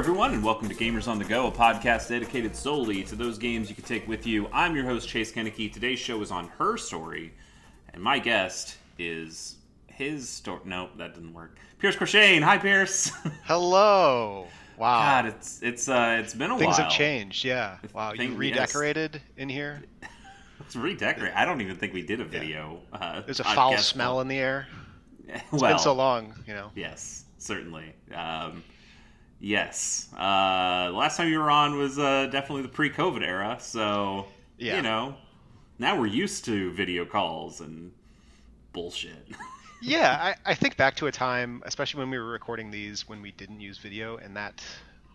Everyone, and welcome to Gamers on the Go, a podcast dedicated solely to those games you can take with you. I'm your host, Chase Kenneke. Today's show is on her story, and my guest is his story. Nope, that didn't work. Pierce Crochane. Hi, Pierce. Hello. Wow. God, it's it's uh it's been a Things while. Things have changed. Yeah. Wow. You redecorated in here. It's redecorated. I don't even think we did a video. Uh, There's a foul smell in the air. It's well, been so long. You know. Yes, certainly. Um, yes. Uh, last time you were on was uh, definitely the pre-COVID era, so Yeah. you know, now we're used to video calls and bullshit. Yeah. I, I think back to a time, especially when we were recording these, when we didn't use video, and that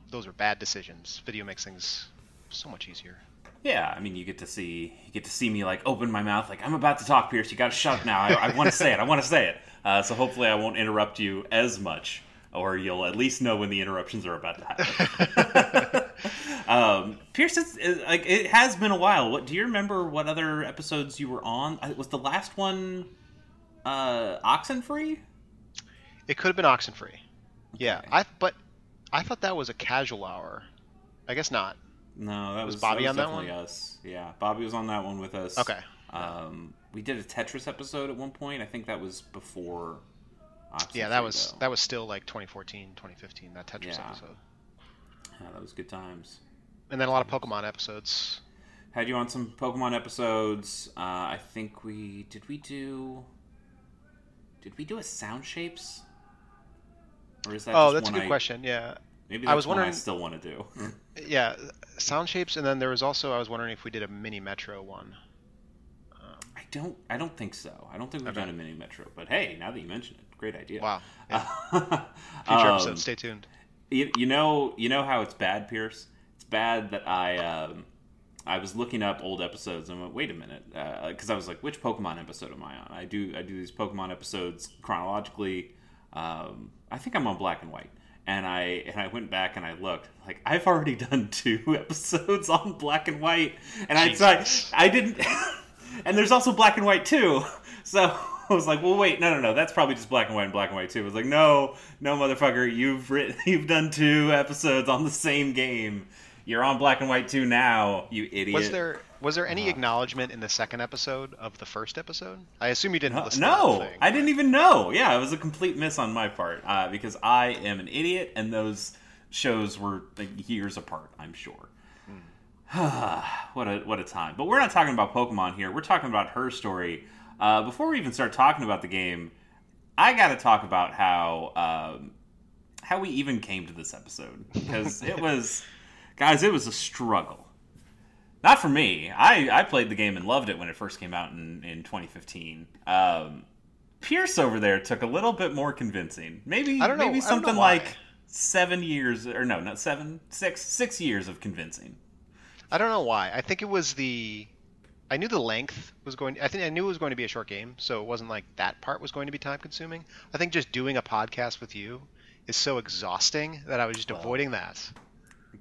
those were bad decisions. Video makes things so much easier. yeah, I mean, you get to see you get to see me like open my mouth, like I'm about to talk, Pierce. You got to shut up now. I, I want to say it. I want to say it. Uh, so hopefully, I won't interrupt you as much, or you'll at least know when the interruptions are about to happen. um, Pierce, it's, it, like it has been a while. What do you remember? What other episodes you were on? Uh, Was the last one uh, Oxenfree? It could have been Oxenfree. Yeah. Okay. I but I thought that was a casual hour. I guess not. No, that Was was, Bobby that on was that definitely one? us. Yeah, Bobby was on that one with us. Okay. Um, we did a Tetris episode at one point. I think that was before. Yeah, that was though. that was still like 2014, 2015. That Tetris Yeah. episode, Yeah, that was good times. and then a lot of Pokemon episodes. Had you on some Pokemon episodes. Uh, I think we did. We do. Did we do a Sound Shapes? Or is that? Oh, that's a good I- question. Yeah. Maybe I that's was one I wondering- still want to do. Yeah, sound shapes, and then there was also I was wondering if we did a mini Metro one. I don't. I don't think so. I don't think we've Okay. done a mini Metro. But hey, now that you mention it, great idea. wow, yeah. Uh, future um, episodes. Stay tuned. You, you know, you know how it's bad, Pierce. It's bad that I um, I was looking up old episodes and went, wait a minute, because I was like, which Pokemon episode am I on? I do I do these Pokemon episodes chronologically. Um, I think I'm on Black and White, and I and I went back and I looked like I've already done two episodes on Black and White, and I so I, I didn't. and there's also Black and White too, so. I was like, well, wait, no, no, no. That's probably just black and white and black and white too. I was like, no, no, motherfucker, you've written, you've done two episodes on the same game. You're on black and white two now, you idiot. Was there was there any Uh, acknowledgement in the second episode of the first episode? I assume you didn't No, listen. to the no, thing. I didn't even know. Yeah, it was a complete miss on my part uh, because I am an idiot, and those shows were like, years apart. I'm sure. what a what a time! But we're not talking about Pokemon here. We're talking about her story. Uh, before we even start talking about the game, I got to talk about how um, how we even came to this episode because it was, guys, it was a struggle. Not for me. I, I played the game and loved it when it first came out in, in 2015. Um, Pierce over there took a little bit more convincing. Maybe I don't know- maybe I don't know something like seven years or no, not seven, six, six years of convincing. I don't know why. I think it was the. I knew the length was going. I think I knew it was going to be a short game, so it wasn't like that part was going to be time consuming. I think just doing a podcast with you is so exhausting that I was just Well. avoiding that.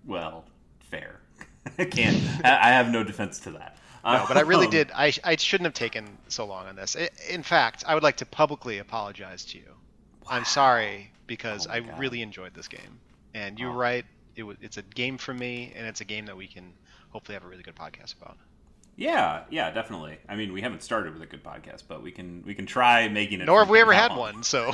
Well, fair. I can't. I have no defense to that. No, but I really Um, did. I, I shouldn't have taken so long on this. In fact, I would like to publicly apologize to you. I'm sorry because Oh I God. really enjoyed this game, and you're Oh. right. It was, it's a game for me, and it's a game that we can hopefully have a really good podcast about. Yeah, yeah, definitely. I mean, we haven't started with a good podcast, but we can we can try making it. Nor have we ever had long. one, so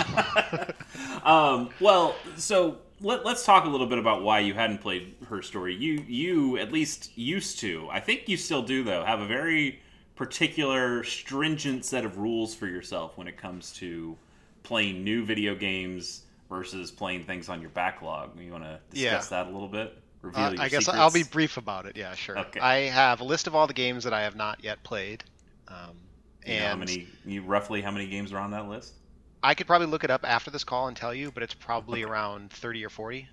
um, well, so let, let's talk a little bit about why you hadn't played her story. You you at least used to. I think you still do though. Have a very particular, stringent set of rules for yourself when it comes to playing new video games versus playing things on your backlog. You want to discuss that a little bit? Uh, I guess secrets? I'll be brief about it. Yeah, sure. Okay. I have a list of all the games that I have not yet played, um, You and how many? You roughly how many games are on that list? I could probably look it up after this call and tell you, but it's probably around thirty or forty.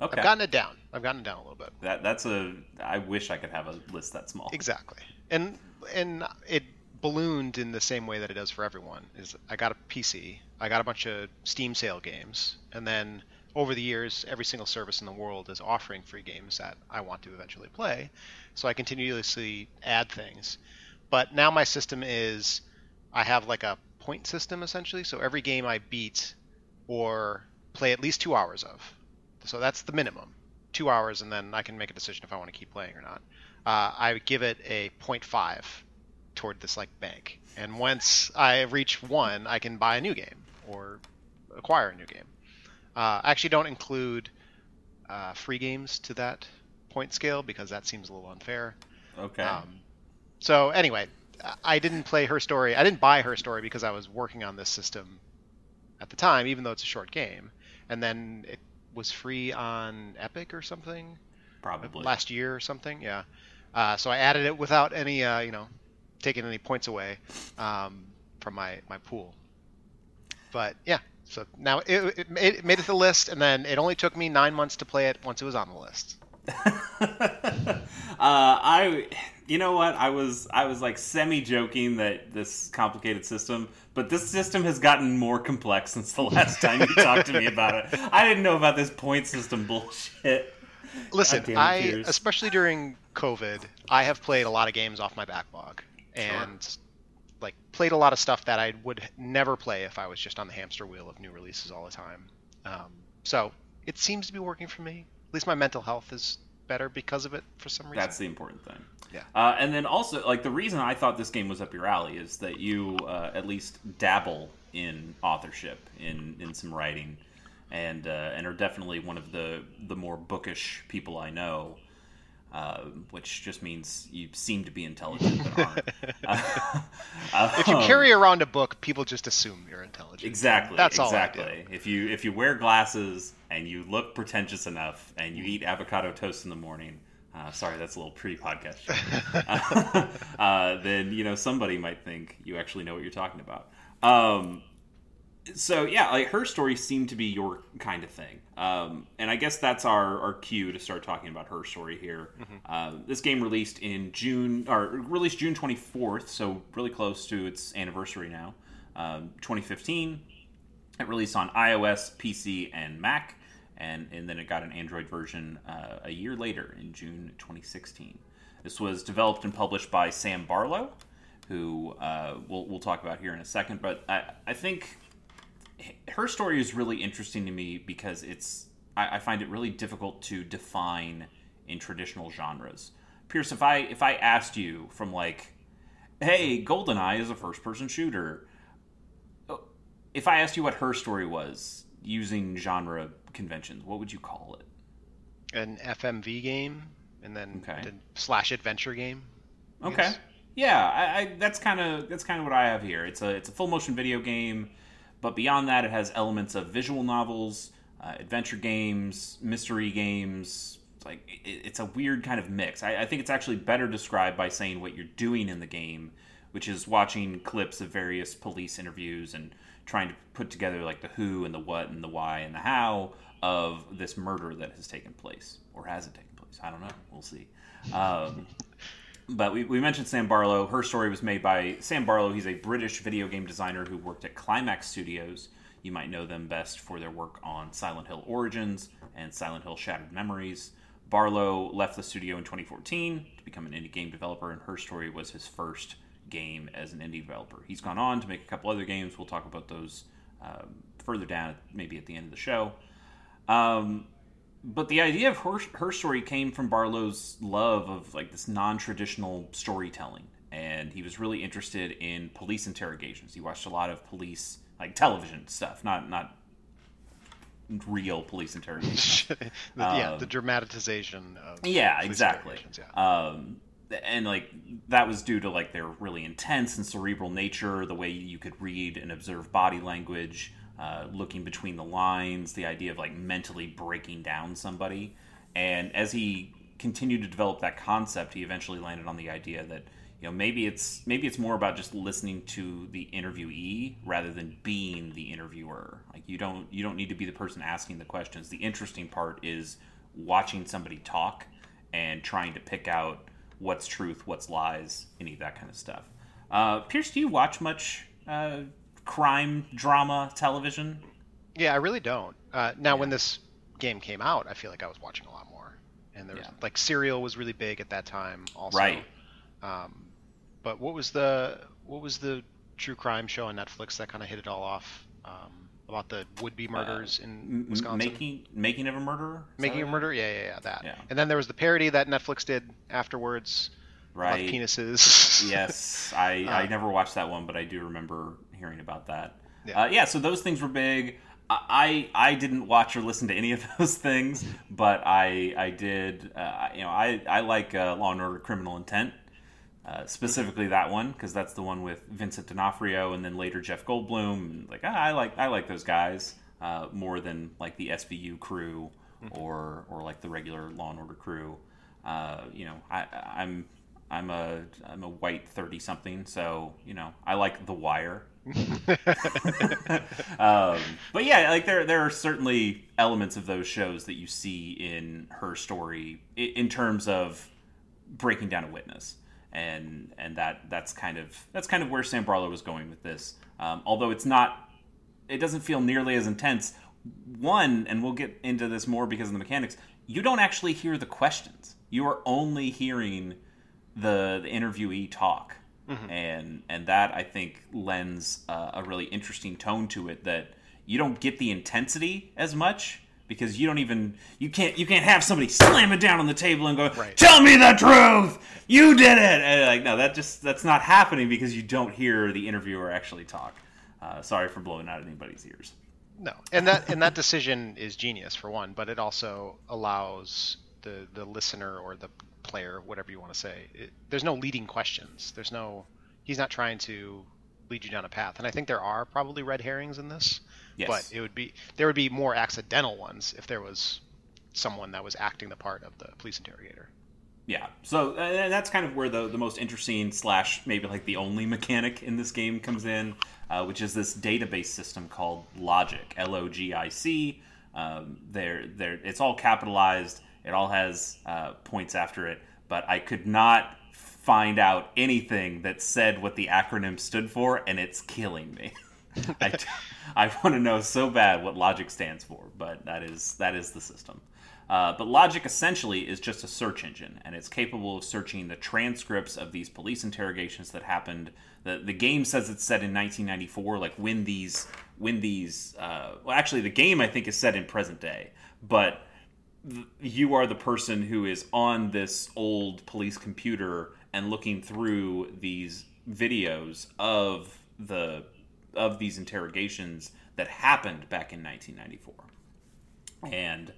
Okay, I've gotten it down. I've gotten it down a little bit. that that's a. I wish I could have a list that small. Exactly. And and it ballooned in the same way that it does for everyone. Is I got a PC, I got a bunch of Steam sale games, and then over the years, every single service in the world is offering free games that I want to eventually play. So I continuously add things. But now my system is I have like a point system essentially. So every game I beat or play at least two hours of. So that's the minimum. two hours, and then I can make a decision if I want to keep playing or not. Uh, I give it a 0.5 toward this like bank, and once I reach one, I can buy a new game or acquire a new game. Uh, I actually don't include uh, free games to that point scale because that seems a little unfair. Okay. Um, so anyway, I didn't play her story. I didn't buy her story because I was working on this system at the time, even though it's a short game. And then it was free on Epic or something Probably. last year or something. Yeah. Uh, so I added it without any, uh, you know, taking any points away um, from my my pool. But yeah, so now it, it, made, it made it to the list, and then it only took me nine months to play it once it was on the list. uh, I, you know what? I was I was like semi joking that this complicated system, but this system has gotten more complex since the last time you talked to me about it. I didn't know about this point system bullshit. Listen, it, I especially during COVID, I have played a lot of games off my backlog, and like played a lot of stuff that I would never play if I was just on the hamster wheel of new releases all the time. Um, so it seems to be working for me. At least my mental health is better because of it for some reason. That's the important thing. Yeah. Uh, and then also, like the reason I thought this game was up your alley is that you uh, at least dabble in authorship, in in some writing, and uh, and are definitely one of the the more bookish people I know. Uh, which just means you seem to be intelligent but aren't. Uh, if you um, carry around a book, people just assume you're intelligent. Exactly. That's all I exactly. If you if you wear glasses and you look pretentious enough and you eat avocado toast in the morning, uh, sorry, that's a little pre-podcast. uh, then you know somebody might think you actually know what you're talking about. Um, so yeah, like her story seemed to be your kind of thing, um, and I guess that's our, our cue to start talking about her story here. Uh, this game released in June, or released June 24th, so really close to its anniversary now, um, 2015. It released on iOS, PC, and Mac, and, and then it got an Android version uh, a year later in June 2016. This was developed and published by Sam Barlow, who uh, we'll, we'll talk about here in a second. But I, I think her story is really interesting to me because it's I, I find it really difficult to define in traditional genres. Pierce, if I if I asked you from like, hey, GoldenEye is a first person shooter. Uh, if I asked you what her story was using genre conventions, what would you call it? An FMV game, and then Okay. the slash adventure game. Okay. Yeah, I, I, that's kind of that's kind of what I have here. It's a it's a full motion video game, but beyond that, it has elements of visual novels, uh, adventure games, mystery games. It's like it, it's a weird kind of mix. I, I think it's actually better described by saying what you're doing in the game, which is watching clips of various police interviews and trying to put together like the who and the what and the why and the how of this murder that has taken place or has it taken place. I don't know. We'll see. Um, but we, we mentioned Sam Barlow. Her story was made by Sam Barlow. He's a British video game designer who worked at Climax Studios. You might know them best for their work on Silent Hill Origins and Silent Hill Shattered Memories. Barlow left the studio in 2014 to become an indie game developer, and her story was his first game as an indie developer. He's gone on to make a couple other games. We'll talk about those um, further down, maybe at the end of the show. Um, but the idea of her, her story came from Barlow's love of like this non-traditional storytelling. And he was really interested in police interrogations. He watched a lot of police like television stuff not not real police interrogations. The- yeah, Um, the dramatization of yeah exactly. Yeah. um and like that was due to like their really intense and cerebral nature the way you could read and observe body language uh, looking between the lines the idea of like mentally breaking down somebody. And as he continued to develop that concept he eventually landed on the idea that you know maybe it's maybe it's more about just listening to the interviewee rather than being the interviewer. Like you don't you don't need to be the person asking the questions. The interesting part is watching somebody talk and trying to pick out what's truth what's lies any of that kind of stuff. Uh, pierce do you watch much uh, crime drama television Yeah, I really don't. Uh, now, when this game came out, I feel like I was watching a lot more, and there was Yeah. like Serial was really big at that time, also. Right. Um, but what was the what was the true crime show on Netflix that kind of hit it all off um, about the would-be murders Uh, in Wisconsin. Making making of a murderer. Is Making a what- murder, yeah, yeah, yeah, that. Yeah. And then there was the parody that Netflix did afterwards Right. penises. yes, I, I Uh, never watched that one, but I do remember hearing about that. Yeah. Uh, yeah so those things were big. I, I I didn't watch or listen to any of those things, but I I did. Uh, you know, I I like uh, Law and Order: Criminal Intent, uh, specifically that one because that's the one with Vincent D'Onofrio and then later Jeff Goldblum. Like ah, I like I like those guys uh, more than like the SVU crew or or like the regular Law and Order crew. Uh, you know, I I'm I'm a I'm a white thirty something, so you know I like The Wire. um, but yeah, like there there are certainly elements of those shows that you see in her story i- in terms of breaking down a witness, and and that that's kind of that's kind of where Sam Barlow was going with this. Um, although it's not, it doesn't feel nearly as intense. One, and we'll get into this more because of the mechanics. You don't actually hear the questions. You are only hearing the, the interviewee talk, and and that I think lends uh, a really interesting tone to it. That you don't get the intensity as much because you don't even you can't you can't have somebody slam it down on the table and go Right. tell me the truth! You did it! And like no that just that's not happening because you don't hear the interviewer actually talk. Uh, sorry for blowing out anybody's ears. No, and that and that decision is genius for one, but it also allows the the listener or the player, whatever you want to say, it, there's no leading questions. There's no he's not trying to lead you down a path, and I think there are probably red herrings in this, yes but it would be there would be more accidental ones if there was someone that was acting the part of the police interrogator. Yeah, so uh, and that's kind of where the, the most interesting slash maybe like the only mechanic in this game comes in, uh, which is this database system called Logic, L O G I C. Um, there, there, it's all capitalized. It all has uh, points after it, but I could not find out anything that said what the acronym stood for, and it's killing me. I, I want to know so bad what Logic stands for, but that is that is the system. Uh, but Logic essentially is just a search engine, and it's capable of searching the transcripts of these police interrogations that happened. The, the game says it's set in 1994, like when these when these. Uh, well, actually, the game I think is set in present day, but you are the person who is on this old police computer and looking through these videos of the of these interrogations that happened back in 1994 and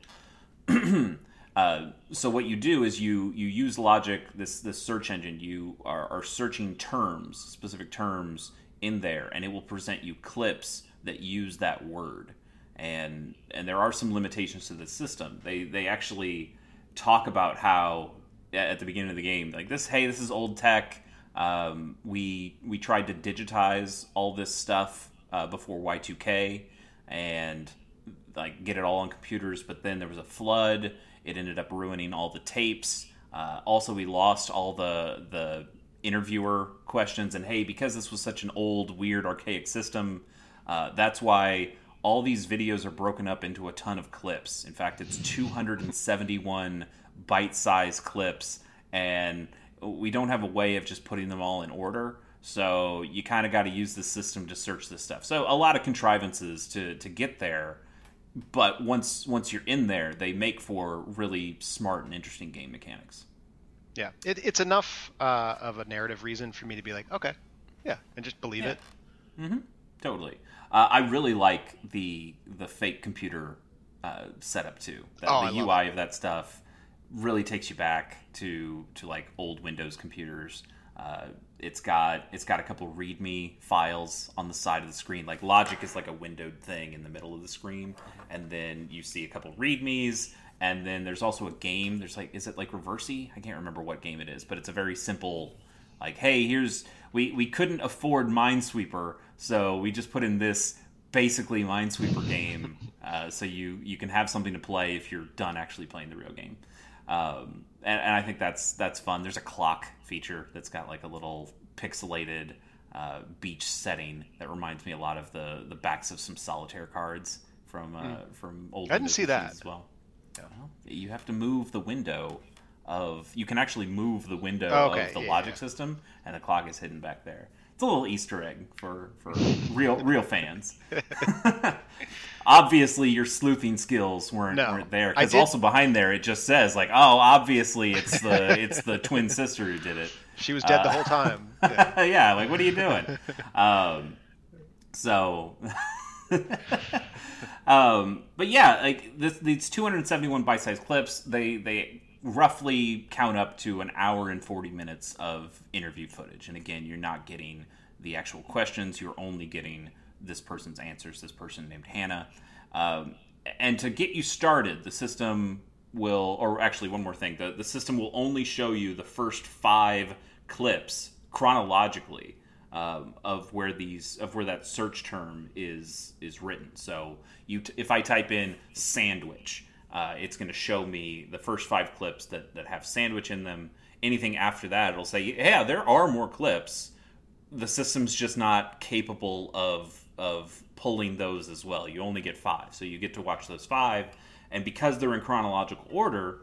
uh, so what you do is you you use logic this this search engine. You are, are searching terms specific terms in there and it will present you clips that use that word and and there are some limitations to the system they they actually talk about how at the beginning of the game like this hey this is old tech um, we we tried to digitize all this stuff uh, before y2k and like get it all on computers, but then there was a flood. It ended up ruining all the tapes. Uh, also, we lost all the the interviewer questions. And hey, because this was such an old, weird, archaic system, uh, that's why all these videos are broken up into a ton of clips. In fact, it's 271 bite-sized clips, and we don't have a way of just putting them all in order. So you kind of got to use the system to search this stuff. So a lot of contrivances to to get there but once once you're in there, they make for really smart and interesting game mechanics. Yeah, it, it's enough uh, of a narrative reason for me to be like, okay, yeah, and just believe Yeah. it. Totally. Uh, I really like the the fake computer uh, setup too. The, Oh, the UI of that stuff really takes you back to to like old Windows computers. Uh, it's got it's got a couple README files on the side of the screen. Like Logic is like a windowed thing in the middle of the screen, and then you see a couple READMEs, and then there's also a game. There's like is it like Reversi? I can't remember what game it is, but it's a very simple like hey here's we we couldn't afford minesweeper so we just put in this basically minesweeper game uh, so you you can have something to play if you're done actually playing the real game um, and, and i think that's that's fun there's a clock feature that's got like a little pixelated uh, beach setting that reminds me a lot of the the backs of some solitaire cards from uh, from old I didn't see that. as well well, you have to move the window of you can actually move the window Oh, okay. of the Yeah, logic yeah. system and the clock is hidden back there it's a little Easter egg for for real real fans. obviously, your sleuthing skills weren't, No, weren't there because also behind there it just says like, oh, obviously it's the it's the twin sister who did it. She was dead the Uh, whole time. Yeah. yeah, like what are you doing? Um, so, um, but yeah, like this, these 271 bite-sized clips, they they roughly count up to an hour and 40 minutes of interview footage. And again, you're not getting the actual questions; you're only getting this person's answers. This person named Hannah. Um, and to get you started, the system will, or actually, one more thing, the, the system will only show you the first five clips chronologically um, of where these of where that search term is is written. So you, t- if I type in sandwich, uh, it's going to show me the first five clips that that have sandwich in them. Anything after that, it'll say, yeah, there are more clips. The system's just not capable of of pulling those as well. You only get five, so you get to watch those five, and because they're in chronological order,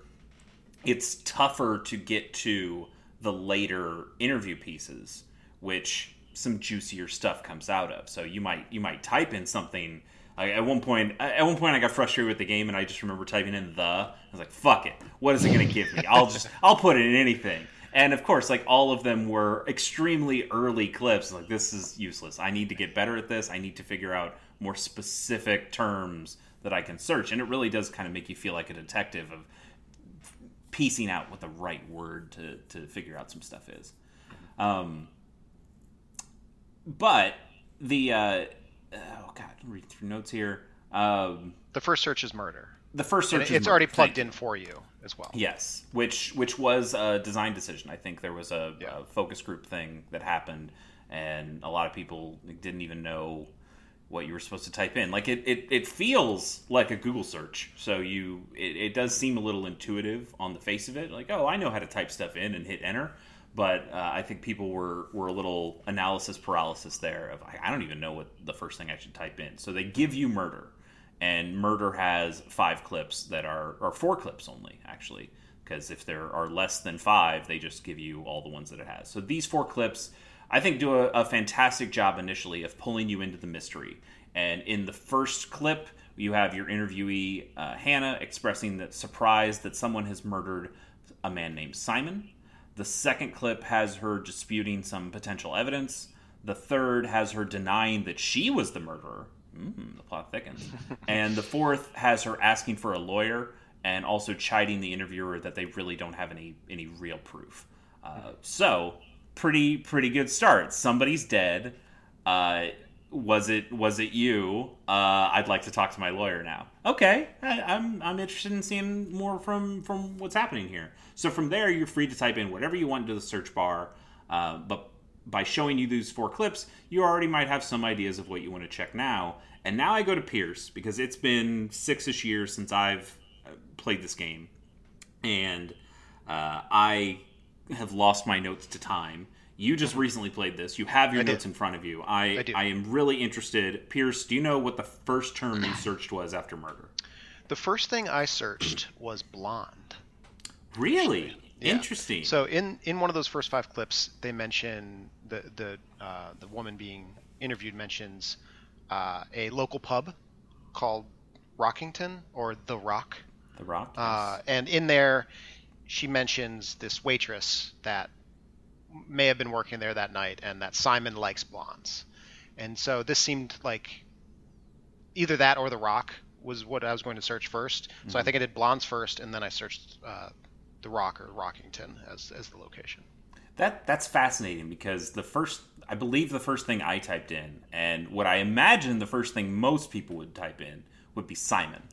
it's tougher to get to the later interview pieces, which some juicier stuff comes out of. So you might you might type in something. At one point, at one point, I got frustrated with the game, and I just remember typing in the. I was like, "Fuck it! What is it going to give me? I'll just I'll put it in anything." And of course, like all of them were extremely early clips. Like this is useless. I need to get better at this. I need to figure out more specific terms that I can search. And it really does kind of make you feel like a detective of piecing out what the right word to, to figure out some stuff is. Um, but the uh, oh god, I'm reading through notes here. Um, The first search is murder. the first search it's already murder. plugged in for you as well. Yes, which which was a design decision. I think there was a, Yeah. a focus group thing that happened, and a lot of people didn't even know what you were supposed to type in. Like it, it, it feels like a Google search, so you it, it does seem a little intuitive on the face of it. Like oh, I know how to type stuff in and hit enter. But uh, I think people were, were a little analysis paralysis there of I don't even know what the first thing I should type in. So they give you murder, and murder has five clips that are or four clips only actually because if there are less than five they just give you all the ones that it has. So these four clips i think do a, a fantastic job initially of pulling you into the mystery. And in the first clip you have your interviewee uh, hannah expressing that surprise that someone has murdered a man named simon the second clip has her disputing some potential evidence. The third has her denying that she was the murderer. Mm, the plot thickens. and the fourth has her asking for a lawyer and also chiding the interviewer that they really don't have any any real proof. Uh, so pretty pretty good start. Somebody's dead. Uh, was it was it you? Uh, I'd like to talk to my lawyer now. Okay, I, I'm I'm interested in seeing more from from what's happening here. So from there, you're free to type in whatever you want into the search bar. Uh, but by showing you these four clips, you already might have some ideas of what you want to check now. And now I go to Pierce because it's been six-ish years since I've uh, played this game, and uh, I have lost my notes to time. You just recently played this. You have your I notes in front of you. I I. I am really interested. Pierce, do you know what the first term you searched was after murder? The first thing I searched was blonde. Really Yeah. interesting. So in in one of those first five clips, they mention the the uh, the woman being interviewed mentions uh, a local pub called Rockington or the Rock, the Rock. uh, and in there, she mentions this waitress that may have been working there that night, and that Simon likes blondes, and so this seemed like either that or the Rock was what I was going to search first. So I think I did blondes first, and then I searched uh, the Rock or Rockington as as the location. That that's fascinating because the first I believe the first thing I typed in and what I imagine the first thing most people would type in would be Simon.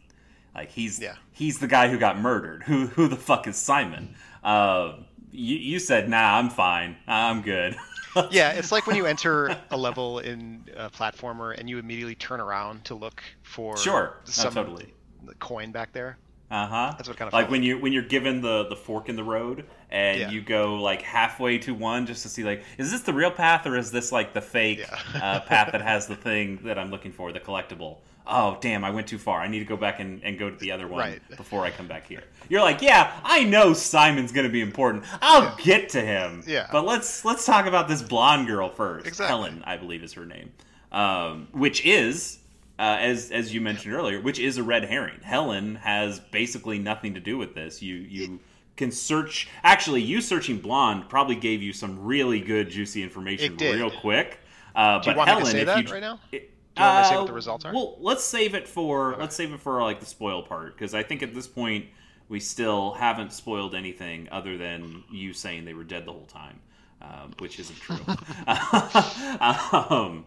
Like he's Yeah. he's the guy who got murdered. Who who the fuck is Simon? Uh, you, you said nah, I'm fine. I'm good. Yeah, it's like when you enter a level in a platformer and you immediately turn around to look for Sure. No, some totally. coin back there. Uh huh. That's what kind of like when you when you're given the the fork in the road and Yeah. you go like halfway to one just to see like is this the real path or is this like the fake Yeah. uh, path that has the thing that I'm looking for, the collectible. Oh damn! I went too far. I need to go back and, and go to the other one Right. before I come back here. You're like, yeah, I know Simon's gonna be important. I'll get to him. Yeah. But let's let's talk about this blonde girl first. Exactly. Helen, I believe, is her name, um, which is. Uh, as as you mentioned earlier, which is a red herring. Helen has basically nothing to do with this. You you can search. Actually, you searching blonde probably gave you some really good juicy information real quick. Uh, Do you but want me to Helen, say if that you right now? it- Do you want to say what uh, the results are? Well, let's save it for let's save it for like the spoil part because I think at this point we still haven't spoiled anything other than you saying they were dead the whole time, um, which isn't true. um,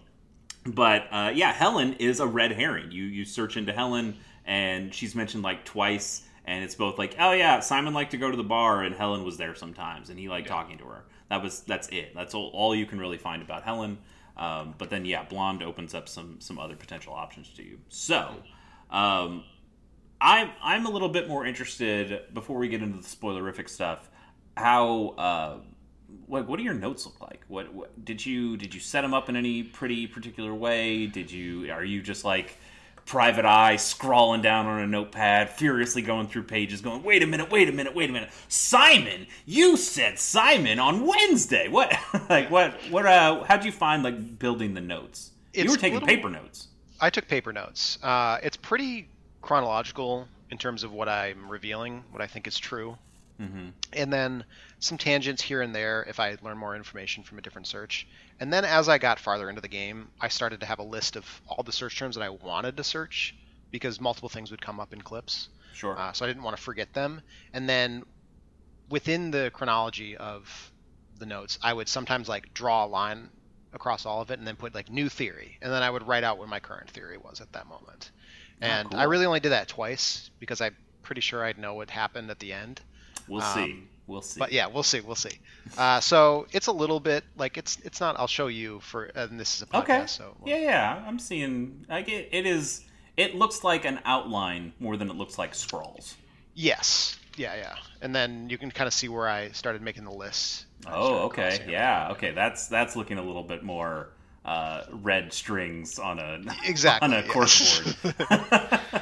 but uh, yeah, Helen is a red herring. You you search into Helen and she's mentioned like twice, and it's both like, oh yeah, Simon liked to go to the bar, and Helen was there sometimes, and he liked talking to her. That was that's it. That's all, all you can really find about Helen. Um, but then yeah, Blonde opens up some some other potential options to you. So. Um, I'm I'm a little bit more interested before we get into the spoilerific stuff. How uh, what what do your notes look like? What, what did you did you set them up in any pretty particular way? Did you are you just like private eye scrawling down on a notepad, furiously going through pages, going, "Wait a minute, wait a minute, wait a minute, Simon, you said Simon on Wednesday. What like what what uh? How'd you find like building the notes? you It's were taking little- paper notes. I took paper notes. Uh, it's pretty chronological in terms of what I'm revealing, what I think is true, Mm-hmm. and then some tangents here and there if I learn more information from a different search. And then as I got farther into the game, I started to have a list of all the search terms that I wanted to search because multiple things would come up in clips. Sure. Uh, so I didn't want to forget them. And then within the chronology of the notes, I would sometimes like draw a line across all of it and then put like new theory. And then I would write out what my current theory was at that moment. Oh, And cool. I really only did that twice because I'm pretty sure I'd know what happened at the end. We'll um, see. We'll see. But yeah, we'll see. We'll see. Uh, so it's a little bit like it's it's not. I'll show you for and this is a podcast. Okay. So Yeah, yeah. I'm seeing. Like it, it is. It looks like an outline more than it looks like scrolls. yes, yeah, yeah. And then you can kind of see where I started making the list. Oh, okay. them. Yeah. Okay. That's that's looking a little bit more uh, red strings on a Exactly, on a yeah. course board.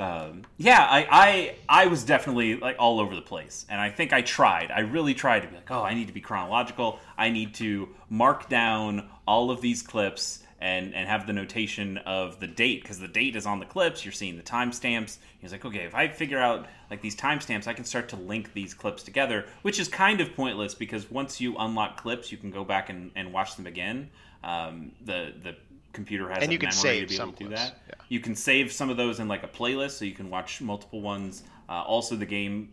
um, yeah, I, I I was definitely like all over the place, and I think I tried. I really tried to be like, oh, I need to be chronological. I need to mark down all of these clips and and have the notation of the date because the date is on the clips. You're seeing the timestamps. He's like, okay, if I figure out like these timestamps, I can start to link these clips together, which is kind of pointless because once you unlock clips, you can go back and, and watch them again. Um, the the computer has And a you can memory save to be able some to do clips, that. yeah. You can save some of those in like a playlist, so you can watch multiple ones. Uh, also, the game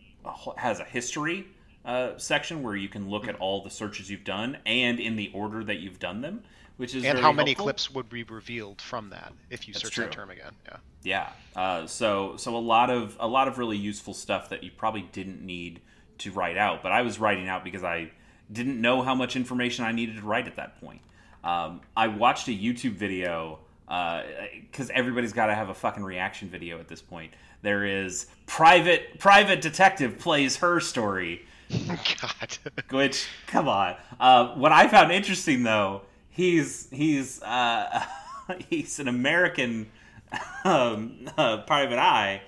has a history uh, section where you can look at all the searches you've done and in the order that you've done them, which is and how many helpful. clips would be revealed from that if you That's search true. that term again? Yeah. Yeah. Uh, so so a lot of a lot of really useful stuff that you probably didn't need to write out, but I was writing out because I didn't know how much information I needed to write at that point. Um, I watched a YouTube video because everybody's got to have a fucking reaction video at this point. There is private private detective plays her story. God. which come on. Uh, what i found interesting though he's he's uh, he's an american um, uh, private eye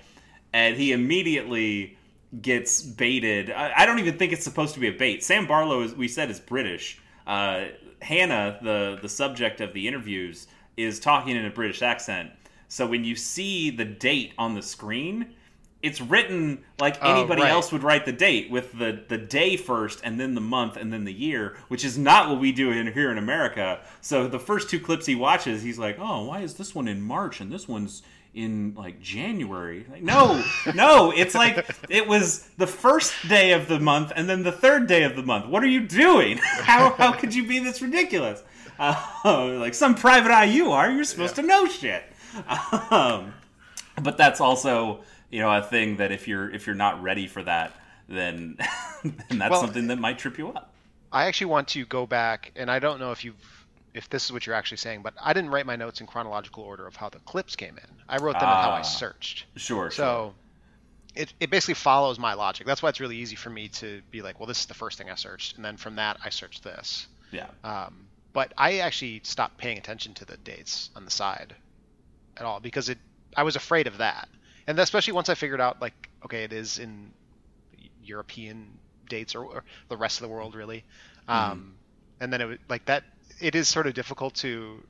and he immediately gets baited. I, I don't even think it's supposed to be a bait. Sam barlow is we said is british. Uh, hannah the the subject of the interviews is talking in a british accent so when you see the date on the screen it's written like Oh, anybody right. else would write the date with the the day first and then the month and then the year, which is not what we do in here in America. So the first two clips he watches, he's like, "Oh, why is this one in March and this one's in like January?" Like, no, no, it's like it was the first day of the month and then the third day of the month. What are you doing? How how could you be this ridiculous? Uh, like some private eye you are. You're supposed to know shit. Um, but that's also you know a thing that if you're if you're not ready for that then then that's Well, something that might trip you up I actually want to go back, and I don't know if you've if this is what you're actually saying, but I didn't write my notes in chronological order of how the clips came in. I wrote them in how Ah. I searched. sure sure So it, it basically follows my logic. That's why it's really easy for me to be like, well, this is the first thing I searched, and then from that I searched this. Yeah. Um, but I actually stopped paying attention to the dates on the side at all because it I was afraid of that, and especially once I figured out like okay, it is in European dates or, or the rest of the world really, Mm-hmm. um, and then it was like that. It is sort of difficult to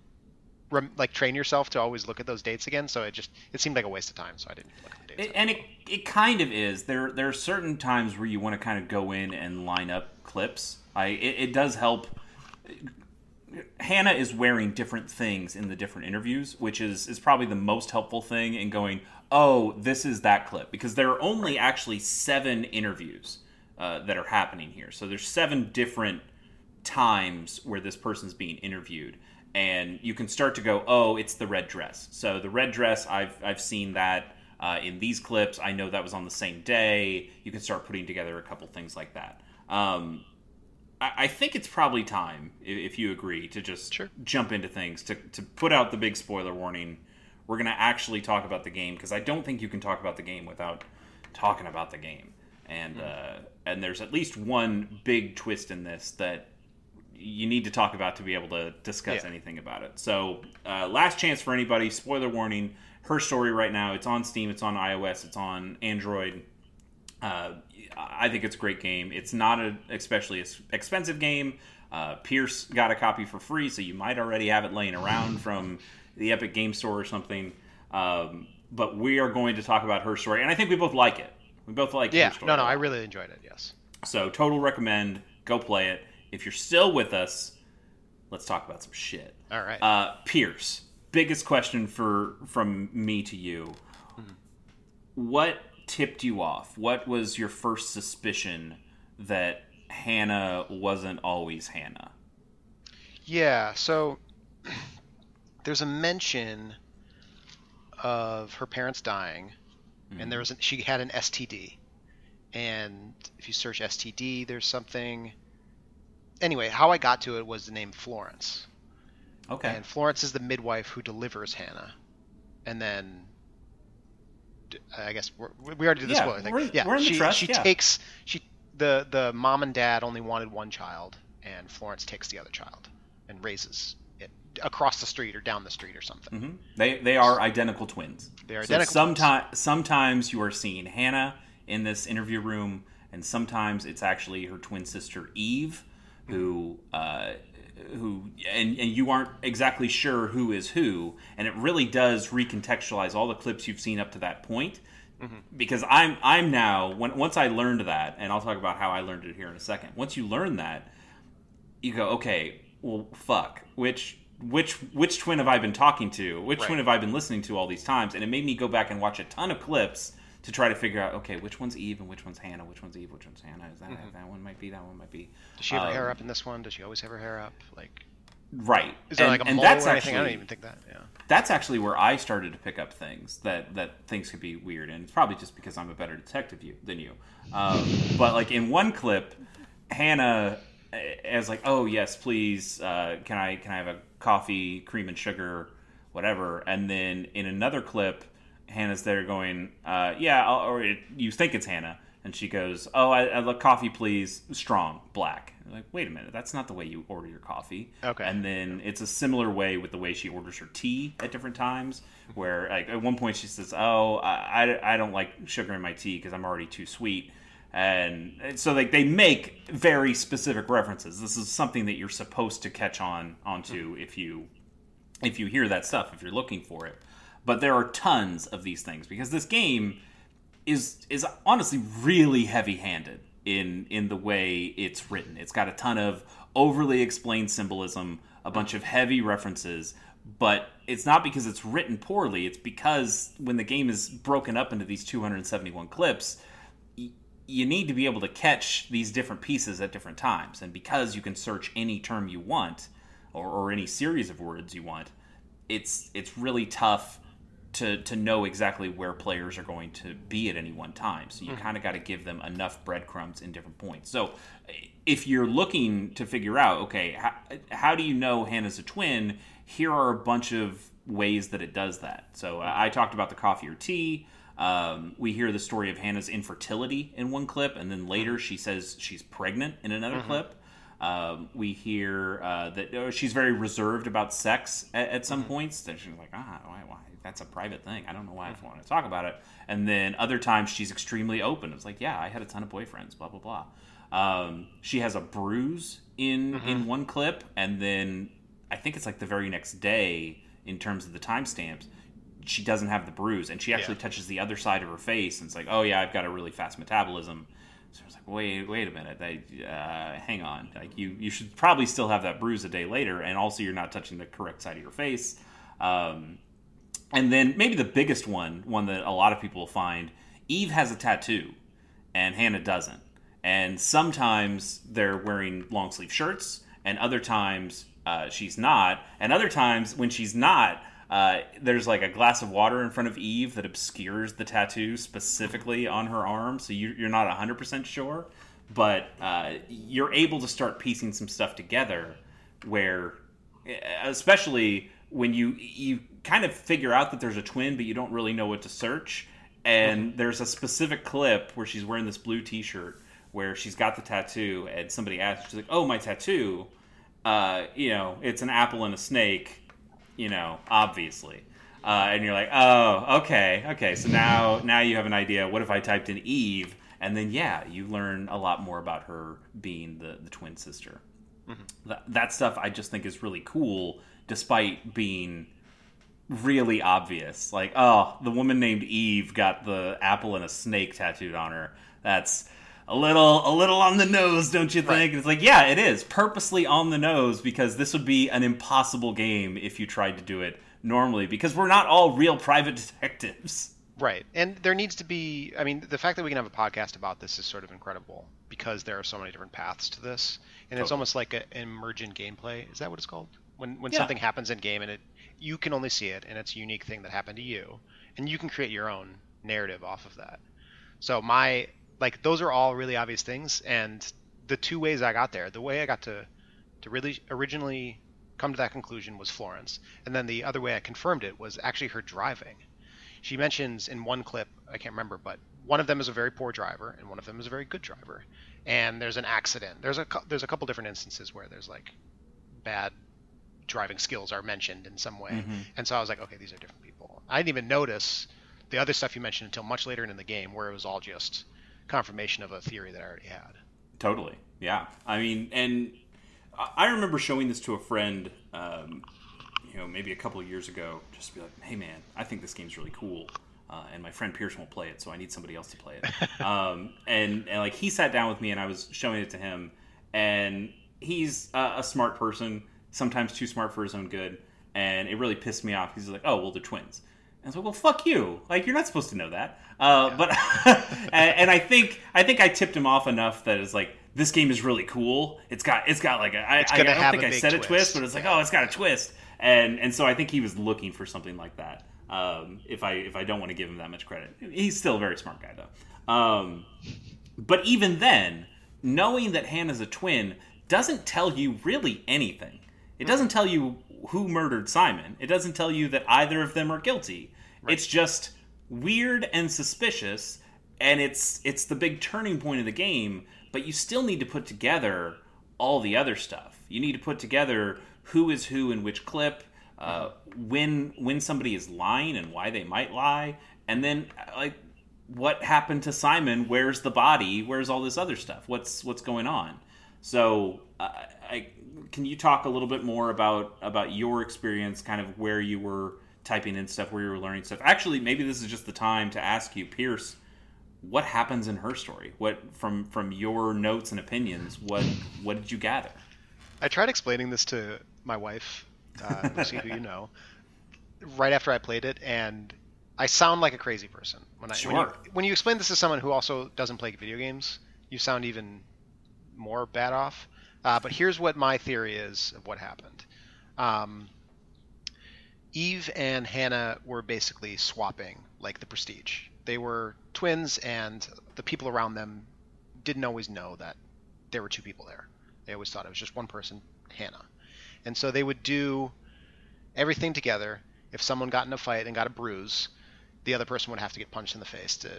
rem- like train yourself to always look at those dates again. So it just it seemed like a waste of time. So I didn't look at the dates. It, and it it kind of is. There there are certain times where you want to kind of go in and line up clips. I it, it does help. Hannah is wearing different things in the different interviews, which is is probably the most helpful thing in going. Oh, this is that clip because there are only actually seven interviews uh, that are happening here. So there's seven different times where this person's being interviewed and you can start to go oh it's the red dress. So the red dress i've i've seen that uh, in these clips. I know that was on the same day. You can start putting together a couple things like that. Um, I, I think it's probably time i- if you agree to just Sure. jump into things to, to put out the big spoiler warning. We're going to actually talk about the game because i don't think you can talk about the game without talking about the game. And uh, and there's at least one big twist in this that you need to talk about to be able to discuss Yeah. anything about it. So, uh, last chance for anybody. Spoiler warning: her story right now. It's on Steam. It's on iOS. It's on Android. Uh, I think it's a great game. It's not an especially expensive game. Uh, Pierce got a copy for free, so you might already have it laying around from the Epic Game Store or something. Um, but we are going to talk about her story, and I think we both like it. We both like yeah, her story. no, no, I really enjoyed it. Yes. So total recommend. Go play it. If you're still with us, let's talk about some shit. All right. Uh, Pierce, biggest question for from me to you. What tipped you off? What was your first suspicion that Hannah wasn't always Hannah? Yeah, so there's a mention of her parents dying, and there was an, she had an STD, and if you search STD, there's something. Anyway, how I got to it was the name Florence, Okay. and Florence is the midwife who delivers Hannah, and then. I guess we're, we already did the Yeah, spoiler thing. we're- yeah, we're in the she, trust, she yeah. takes she the the mom and dad only wanted one child, and Florence takes the other child and raises it across the street or down the street or something. Mhm. They they are identical twins. They are so identical Sometimes sometimes you are seeing Hannah in this interview room, and sometimes it's actually her twin sister Eve, who uh, who and and you aren't exactly sure who is who, and it really does recontextualize all the clips you've seen up to that point. Because I'm I'm now when once I learned that, and I'll talk about how I learned it here in a second. Once you learn that, you go, okay, well, fuck. Which which which twin have I been talking to? Which Right. twin have I been listening to all these times? And it made me go back and watch a ton of clips to try to figure out, okay, which one's Eve and which one's Hannah? Which one's Eve? Which one's Hannah? Is that that one might be? That one might be. Does she have her Um, hair up in this one? Does she always have her hair up? Like, Right. is there and, like a and mole that's or anything? I actually don't even think that. Yeah. that's actually where I started to pick up things that that things could be weird, and it's probably just because I'm a better detective you, than you. Um, but like in one clip, Hannah as like, "Oh yes, please, uh, can I can I have a coffee, cream and sugar, whatever?" And then in another clip, Hannah's there going, uh, "Yeah," I'll, or it, you think it's Hannah, and she goes, "Oh, I, I love coffee, please, strong, black." Like, wait a minute, that's not the way you order your coffee. Okay. And then it's a similar way with the way she orders her tea at different times, where like at one point she says, "Oh, I, I, I don't like sugar in my tea because I'm already too sweet." And and so like they make very specific references. This is something that you're supposed to catch on onto if you if you hear that stuff if you're looking for it. But there are tons of these things because this game is is honestly really heavy-handed in in the way it's written. It's got a ton of overly explained symbolism, a bunch of heavy references, but it's not because it's written poorly. It's because when the game is broken up into these 271 clips, you need to be able to catch these different pieces at different times. And because you can search any term you want or, or any series of words you want, it's it's really tough to to know exactly where players are going to be at any one time. So you kind of got to give them enough breadcrumbs in different points. So if you're looking to figure out, okay, how, how do you know Hannah's a twin? Here are a bunch of ways that it does that. So I I talked about the coffee or tea. Um, we hear the story of Hannah's infertility in one clip, and then later she says she's pregnant in another mm-hmm. clip. Um, we hear uh, that uh, she's very reserved about sex at, at some mm-hmm. points. That she's like, ah, why, why? That's a private thing. I don't know why mm-hmm. I want to talk about it. And then other times she's extremely open. It's like, yeah, I had a ton of boyfriends. Blah blah blah. Um, she has a bruise in mm-hmm. in one clip, and then I think it's like the very next day in terms of the timestamps. She doesn't have the bruise, and she actually yeah. touches the other side of her face, and it's like, oh yeah, I've got a really fast metabolism so I was like, wait, wait a minute. Uh, hang on. Like you, you should probably still have that bruise a day later, and also you're not touching the correct side of your face. Um, and then maybe the biggest one, one that a lot of people find, Eve has a tattoo, and Hannah doesn't. And sometimes they're wearing long sleeve shirts, and other times uh, she's not. And other times when she's not, uh, there's like a glass of water in front of Eve that obscures the tattoo specifically on her arm, so you, are not 100% sure. But uh, you're able to start piecing some stuff together where, especially when you you kind of figure out that there's a twin, but you don't really know what to search. And mm-hmm. there's a specific clip where she's wearing this blue T-shirt where she's got the tattoo, and somebody asks, she's like, "Oh, my tattoo." Uh, you know, it's an apple and a snake you know, obviously. Uh, and you're like, oh, okay, okay. So now, now you have an idea. What if I typed in Eve, and then yeah, you learn a lot more about her being the the twin sister. Mm-hmm. That, that stuff I just think is really cool, despite being really obvious. Like, oh, the woman named Eve got the apple and a snake tattooed on her. That's a little a little on the nose, don't you think? Right. It's like, yeah, it is purposely on the nose because this would be an impossible game if you tried to do it normally because we're not all real private detectives. Right. And there needs to be I mean, the fact that we can have a podcast about this is sort of incredible because there are so many different paths to this. And totally. it's almost like an emergent gameplay. Is that what it's called? When when yeah. something happens in game and it you can only see it and it's a unique thing that happened to you and you can create your own narrative off of that. So my like those are all really obvious things and the two ways i got there the way i got to to really originally come to that conclusion was florence and then the other way i confirmed it was actually her driving. She mentions in one clip i can't remember but one of them is a very poor driver and one of them is a very good driver and there's an accident. There's a there's a couple different instances where there's like bad driving skills are mentioned in some way. Mm-hmm. and so i was like okay these are different people. I didn't even notice the other stuff you mentioned until much later in the game where it was all just confirmation of a theory that I already had. Totally. Yeah. I mean, and I remember showing this to a friend, um, you know, maybe a couple of years ago, just to be like, hey, man, I think this game's really cool. Uh, and my friend Pierce won't play it, so I need somebody else to play it. um, and, and like he sat down with me, and I was showing it to him, and he's a, a smart person, sometimes too smart for his own good, and it really pissed me off. He's like, "Oh, well, they're twins." And was like, "Well, fuck you! Like, you're not supposed to know that." Uh, yeah. But and, and, I think I think I tipped him off enough that it's like this game is really cool. It's got it's got like a I, I don't think I said twist. a twist, but it's like yeah. oh, it's got a twist, and and so I think he was looking for something like that. Um, if I if I don't want to give him that much credit, he's still a very smart guy though. Um, but even then, knowing that Hannah's a twin doesn't tell you really anything. It doesn't tell you who murdered Simon. It doesn't tell you that either of them are guilty. Right. It's just weird and suspicious and it's it's the big turning point of the game but you still need to put together all the other stuff you need to put together who is who in which clip uh, when when somebody is lying and why they might lie and then like what happened to simon where's the body where's all this other stuff what's what's going on so uh, I, can you talk a little bit more about about your experience kind of where you were typing in stuff, where you were learning stuff. Actually, maybe this is just the time to ask you, Pierce, what happens in her story? What from from your notes and opinions? What what did you gather? I tried explaining this to my wife, uh, Lucy, who you know, right after I played it, and I sound like a crazy person when I sure. when, you, when you explain this to someone who also doesn't play video games. You sound even more bad off. Uh, but here's what my theory is of what happened. Um, Eve and Hannah were basically swapping like the prestige. They were twins, and the people around them didn't always know that there were two people there. They always thought it was just one person, Hannah. And so they would do everything together. If someone got in a fight and got a bruise, the other person would have to get punched in the face to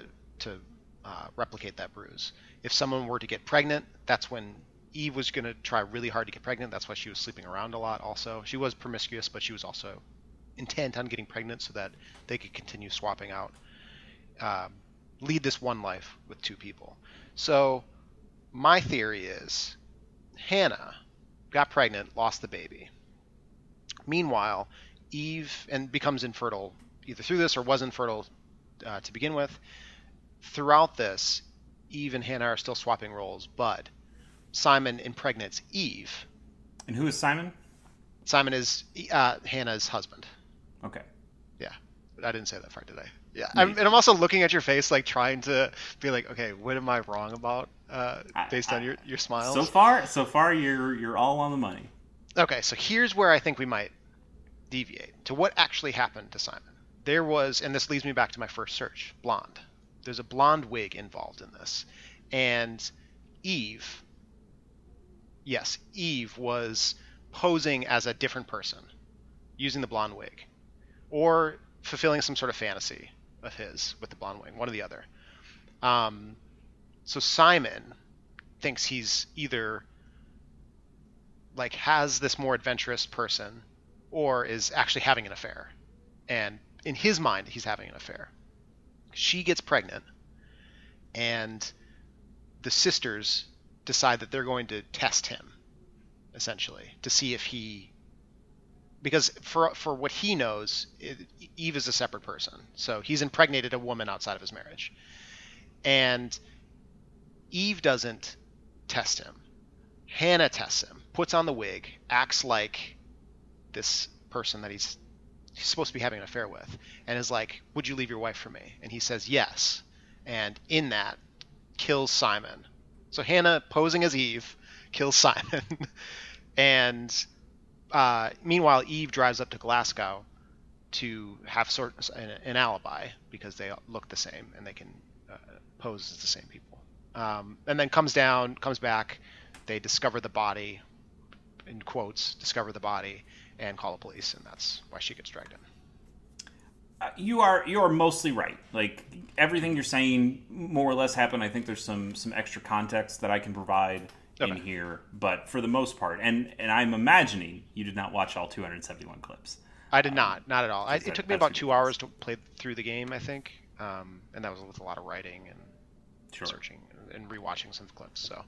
to uh, replicate that bruise. If someone were to get pregnant, that's when Eve was going to try really hard to get pregnant. That's why she was sleeping around a lot. Also, she was promiscuous, but she was also intent on getting pregnant so that they could continue swapping out, um, lead this one life with two people. So, my theory is Hannah got pregnant, lost the baby. Meanwhile, Eve and becomes infertile either through this or was infertile uh, to begin with. Throughout this, Eve and Hannah are still swapping roles, but Simon impregnates Eve. And who is Simon? Simon is uh, Hannah's husband. Okay. Yeah, I didn't say that part, did I? Yeah, I'm, and I'm also looking at your face, like trying to be like, okay, what am I wrong about, uh, based I, on your your smiles? So far, so far, you're you're all on the money. Okay, so here's where I think we might deviate to what actually happened to Simon. There was, and this leads me back to my first search, blonde. There's a blonde wig involved in this, and Eve. Yes, Eve was posing as a different person using the blonde wig, or fulfilling some sort of fantasy of his with the blonde wig, one or the other. Um, so Simon thinks he's either like has this more adventurous person or is actually having an affair. And in his mind, he's having an affair. She gets pregnant, and the sisters decide that they're going to test him, essentially, to see if he. Because for for what he knows, Eve is a separate person, so he's impregnated a woman outside of his marriage, and Eve doesn't test him. Hannah tests him, puts on the wig, acts like this person that he's he's supposed to be having an affair with, and is like, "Would you leave your wife for me?" And he says yes, and in that kills Simon. So Hannah posing as Eve kills Simon, and uh, meanwhile Eve drives up to Glasgow to have sort an, an alibi because they look the same and they can uh, pose as the same people. Um, and then comes down, comes back. They discover the body, in quotes, discover the body, and call the police, and that's why she gets dragged in. You are you are mostly right. Like everything you're saying, more or less happened. I think there's some some extra context that I can provide okay. in here, but for the most part, and and I'm imagining you did not watch all 271 clips. I did not, not at all. I, it that, took me about two hours to play through the game, I think, um, and that was with a lot of writing and sure. searching and rewatching some clips. So,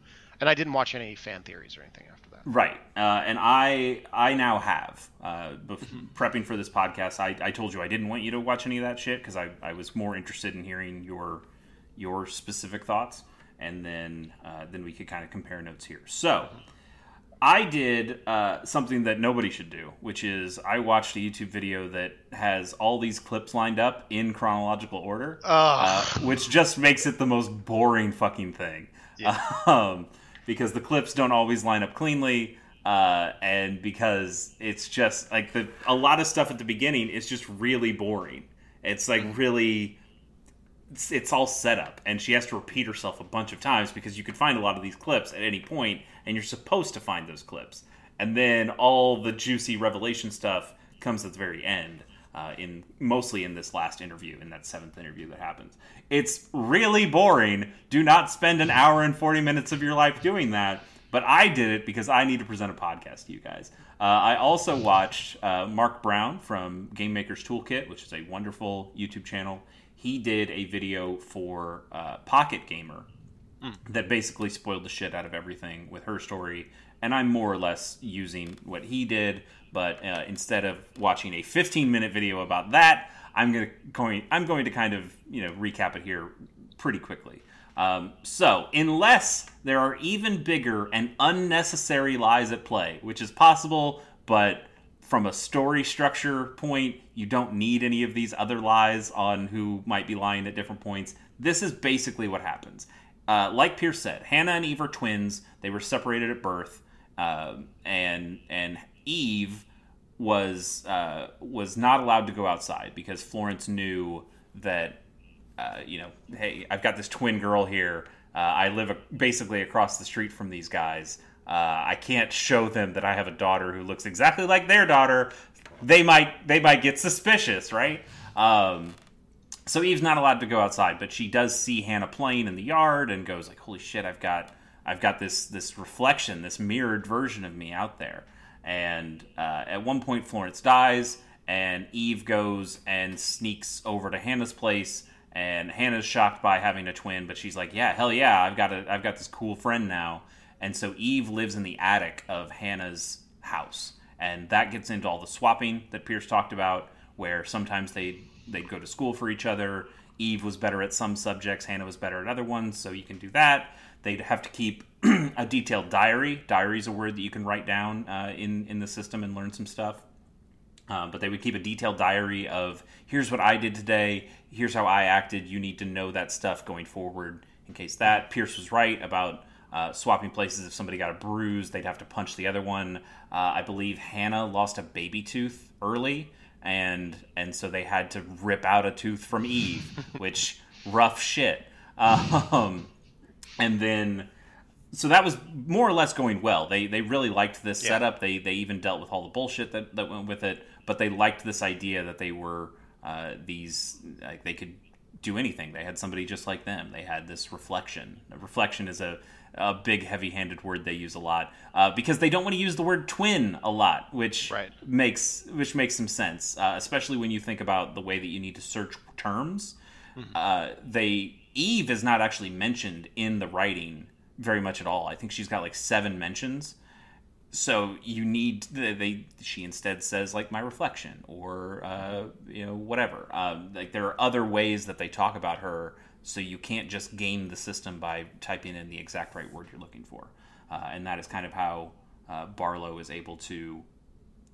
and I didn't watch any fan theories or anything after that. Right, uh, and I I now have. Uh, mm-hmm. prepping for this podcast, I, I told you I didn't want you to watch any of that shit because I, I was more interested in hearing your your specific thoughts, and then uh, then we could kind of compare notes here. So. I did uh, something that nobody should do, which is I watched a YouTube video that has all these clips lined up in chronological order, uh, which just makes it the most boring fucking thing. Yeah. Um, because the clips don't always line up cleanly. Uh, and because it's just like the a lot of stuff at the beginning is just really boring. It's like really, it's, it's, all set up, and she has to repeat herself a bunch of times because you could find a lot of these clips at any point, and you're supposed to find those clips, and then all the juicy revelation stuff comes at the very end uh, in mostly in this last interview, in that seventh interview that happens. It's really boring. Do not spend an hour and 40 minutes of your life doing that. But I did it because I need to present a podcast to you guys. Uh, I also watched uh, Mark Brown from Game Maker's Toolkit, which is a wonderful YouTube channel. He did a video for uh, Pocket Gamer mm. that basically spoiled the shit out of everything with her story. And I'm more or less using what he did, but uh, instead of watching a 15 minute video about that, I'm gonna going I'm going to kind of you know recap it here pretty quickly. Um, so, unless there are even bigger and unnecessary lies at play, which is possible, but from a story structure point, you don't need any of these other lies on who might be lying at different points. This is basically what happens. Uh, like Pierce said, Hannah and Eve are twins. They were separated at birth, uh, and and Eve was uh, was not allowed to go outside because Florence knew that uh, you know, hey, I've got this twin girl here. Uh, I live basically across the street from these guys. Uh, I can't show them that I have a daughter who looks exactly like their daughter. They might they might get suspicious, right? Um, so Eve's not allowed to go outside, but she does see Hannah playing in the yard and goes like, "Holy shit, I've got I've got this this reflection, this mirrored version of me out there." And uh, at one point, Florence dies, and Eve goes and sneaks over to Hannah's place. And Hannah's shocked by having a twin, but she's like, "Yeah, hell yeah, I've got a I've got this cool friend now." And so Eve lives in the attic of Hannah's house, and that gets into all the swapping that Pierce talked about, where sometimes they they'd go to school for each other. Eve was better at some subjects, Hannah was better at other ones, so you can do that. They'd have to keep a detailed diary. Diary is a word that you can write down uh, in in the system and learn some stuff. Uh, but they would keep a detailed diary of here's what I did today, here's how I acted. You need to know that stuff going forward in case that. Pierce was right about uh, swapping places. If somebody got a bruise, they'd have to punch the other one. Uh, I believe Hannah lost a baby tooth early, and and so they had to rip out a tooth from Eve, which rough shit. Um, and then so that was more or less going well. They they really liked this Yeah. setup. They they even dealt with all the bullshit that, that went with it, but they liked this idea that they were uh, these like they could do anything. They had somebody just like them. They had this reflection. A reflection is a a big heavy-handed word they use a lot uh, because they don't want to use the word twin a lot, which Right. makes which makes some sense, uh, especially when you think about the way that you need to search terms. Uh, they Eve is not actually mentioned in the writing very much at all. I think she's got like seven mentions. So you need they, she instead says like my reflection or uh, you know whatever. Um, like there are other ways that they talk about her, so you can't just game the system by typing in the exact right word you're looking for, uh, and that is kind of how uh, Barlow is able to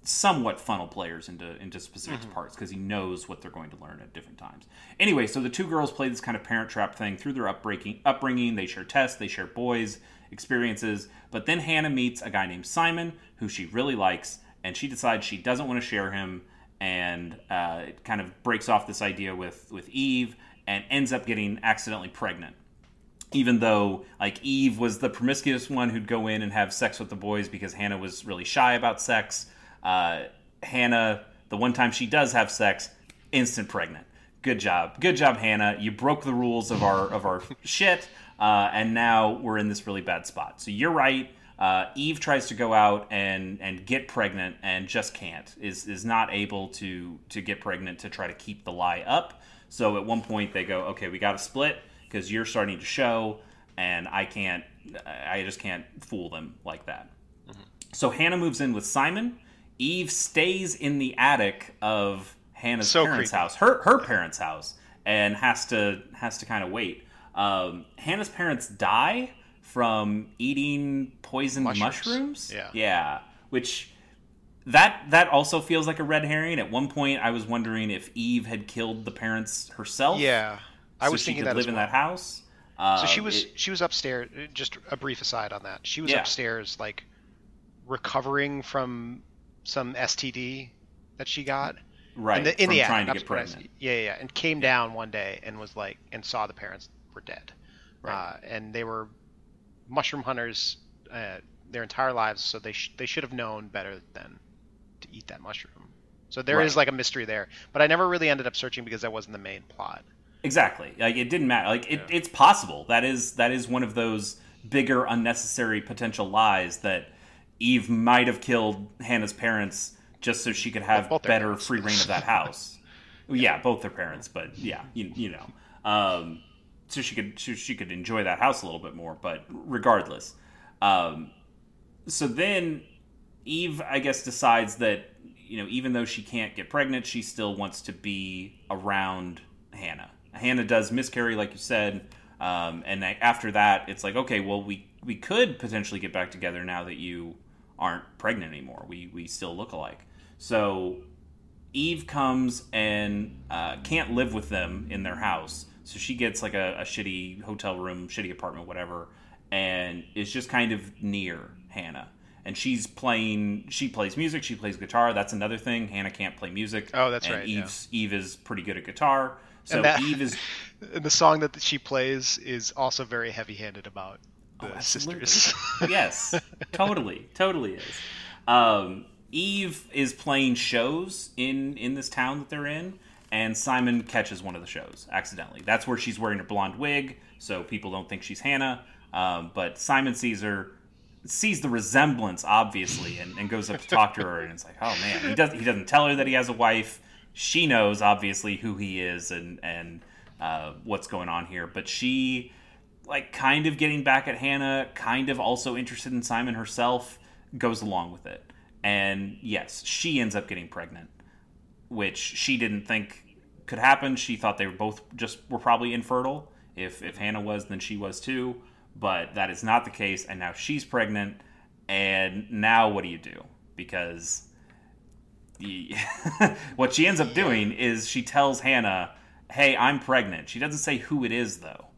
somewhat funnel players into into specific parts because he knows what they're going to learn at different times. Anyway, so the two girls play this kind of parent trap thing through their upbringing. Upbringing, they share tests, they share boys experiences, but then Hannah meets a guy named Simon who she really likes, and she decides she doesn't want to share him, and uh, it kind of breaks off this idea with with Eve and ends up getting accidentally pregnant even though like Eve was the promiscuous one who'd go in and have sex with the boys because Hannah was really shy about sex. Uh, Hannah, the one time she does have sex, instant pregnant. Good job, good job, Hannah. You broke the rules of our of our shit, uh, and now we're in this really bad spot. So you're right. Uh, Eve tries to go out and and get pregnant and just can't. Is is not able to to get pregnant to try to keep the lie up. So at one point they go, okay, we got to split because you're starting to show, and I can't, I just can't fool them like that. So Hannah moves in with Simon. Eve stays in the attic of Hannah's So parents' creepy. house, her her parents' house, and has to has to kind of wait. Um, Hannah's parents die from eating poisoned mushrooms. Mushrooms. Yeah. yeah, which that that also feels like a red herring. At one point, I was wondering if Eve had killed the parents herself. Yeah, I so was she thinking could that live in well. that house. Uh, So she was it- she was upstairs. Just a brief aside on that. She was Yeah. upstairs, like recovering from some STD that she got. right in the, in the trying to get pregnant. Yeah, yeah, yeah, and came down one day and was like, and saw the parents were dead, Right. uh, and they were mushroom hunters uh, their entire lives, so they sh- they should have known better than to eat that mushroom. So there is Right. like a mystery there, but I never really ended up searching because that wasn't the main plot. Exactly. Like it didn't matter. Like it, Yeah. it's possible. That is that is one of those bigger unnecessary potential lies that Eve might have killed Hannah's parents just so she could have their better free reign of that house. yeah, both their parents, but yeah, you, you know. Um, so she could so she could enjoy that house a little bit more, but regardless. Um, so then Eve, I guess, decides that you know, even though she can't get pregnant, she still wants to be around Hannah. Hannah does miscarry, like you said, um, and after that, it's like, okay, well, we we could potentially get back together now that you aren't pregnant anymore. We we still look alike. So Eve comes and uh, can't live with them in their house, so she gets like a, a shitty hotel room, shitty apartment, whatever, and is just kind of near Hannah. And she's playing. She plays music. She plays guitar. That's another thing. Hannah can't play music. Oh, that's and right, yeah. Eve is pretty good at guitar. So that- Eve is And the song that she plays is also very heavy-handed about the Oh, sisters. yes, totally, totally is. Um, Eve is playing shows in in this town that they're in, and Simon catches one of the shows accidentally. That's where she's wearing a blonde wig, so people don't think she's Hannah. Um, but Simon sees her, sees the resemblance obviously, and, and goes up to talk to her, and it's like, oh man, he does he doesn't tell her that he has a wife. She knows obviously who he is and and uh, what's going on here, but she like kind of getting back at Hannah, kind of also interested in Simon herself, goes along with it. And yes, she ends up getting pregnant, which she didn't think could happen. She thought they were both just were probably infertile. If if Hannah was, then she was too. But that is not the case, and now she's pregnant. And now what do you do? Because the, what she ends up doing is she tells Hannah, "Hey, I'm pregnant." She doesn't say who it is though.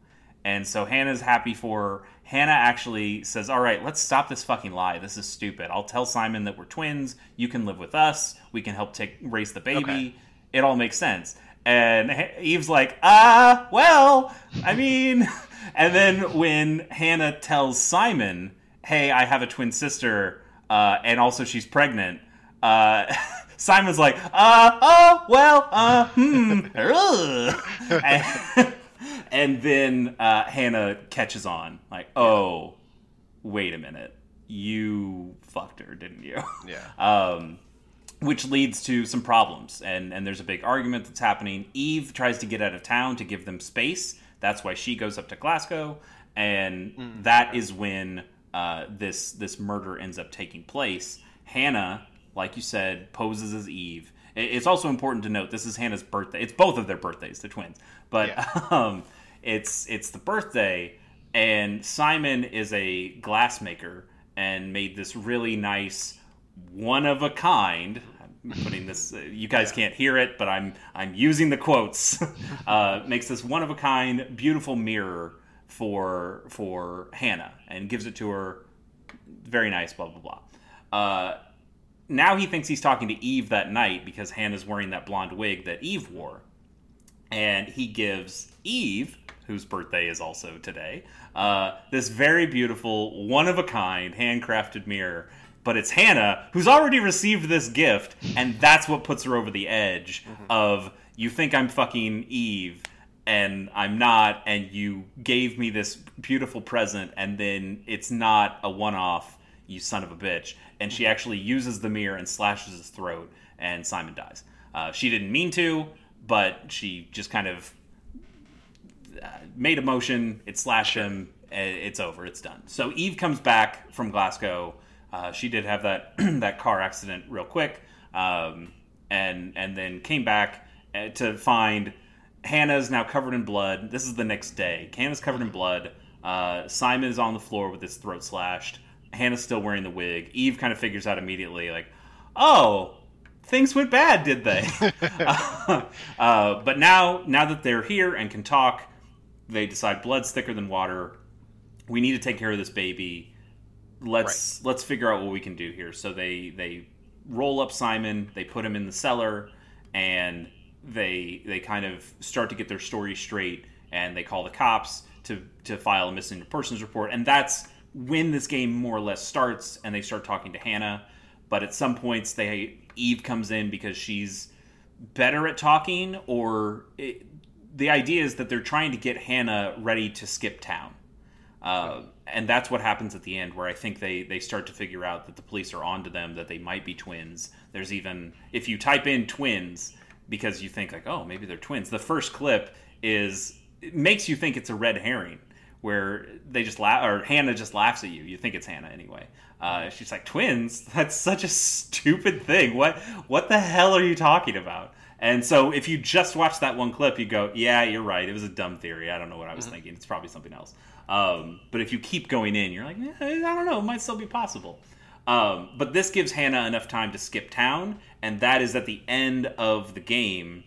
And so Hannah's happy for her. Hannah actually says, All right, let's stop this fucking lie. This is stupid. I'll tell Simon that we're twins. You can live with us. We can help take raise the baby. Okay. It all makes sense. And Eve's like, Ah, well, I mean. and then when Hannah tells Simon, Hey, I have a twin sister, uh, and also she's pregnant, uh, Simon's like, uh, oh, well, uh, hmm. and, and then uh, Hannah catches on, like, oh, wait a minute, you fucked her, didn't you? Yeah. um, which leads to some problems, and and there's a big argument that's happening. Eve tries to get out of town to give them space. That's why she goes up to Glasgow, and mm. that is when uh, this this murder ends up taking place. Hannah, like you said, poses as Eve. It's also important to note this is Hannah's birthday. It's both of their birthdays, the twins. But yeah. um, it's it's the birthday, and Simon is a glassmaker and made this really nice, one of a kind. I'm putting this. Uh, you guys yeah. can't hear it, but I'm I'm using the quotes. uh, makes this one of a kind, beautiful mirror for for Hannah and gives it to her. Very nice. Blah blah blah. Uh, now he thinks he's talking to Eve that night because Hannah's wearing that blonde wig that Eve wore. And he gives Eve whose birthday is also today, uh, this very beautiful, one of a kind, handcrafted mirror. But it's Hannah who's already received this gift, and that's what puts her over the edge mm-hmm. of you think I'm fucking Eve, and I'm not, and you gave me this beautiful present, and then it's not a one off, you son of a bitch. And she actually uses the mirror and slashes his throat, and Simon dies. Uh, she didn't mean to, but she just kind of made a motion, it slashed him, it's over, it's done. So Eve comes back from Glasgow. Uh, she did have that that car accident real quick, um, and and then came back uh, to find Hannah's now covered in blood. This is the next day. Hannah's covered in blood. Uh, Simon is on the floor with his throat slashed. Hannah's still wearing the wig. Eve kind of figures out immediately, like, oh, things went bad, did they? uh, but now, now that they're here and can talk, they decide blood's thicker than water. We need to take care of this baby. Let's right. let's figure out what we can do here. So they they roll up Simon. They put him in the cellar, and they they kind of start to get their story straight. And they call the cops to to file a missing persons report. And that's when this game more or less starts. And they start talking to Hannah. But at some points, they Eve comes in because she's better at talking, or it, the idea is that they're trying to get Hannah ready to skip town. Uh, and that's what happens at the end, where I think they, they start to figure out that the police are onto them, that they might be twins. There's even, if you type in twins, because you think, like, oh, maybe they're twins, the first clip is, it makes you think it's a red herring, where they just laugh, or Hannah just laughs at you. You think it's Hannah anyway. Uh, she's like, twins? That's such a stupid thing. What, what the hell are you talking about? And so if you just watch that one clip, you go, yeah, you're right. It was a dumb theory. I don't know what I was mm-hmm. thinking. It's probably something else. Um, but if you keep going in, you're like, eh, I don't know. It might still be possible. Um, but this gives Hannah enough time to skip town, and that is at the end of the game,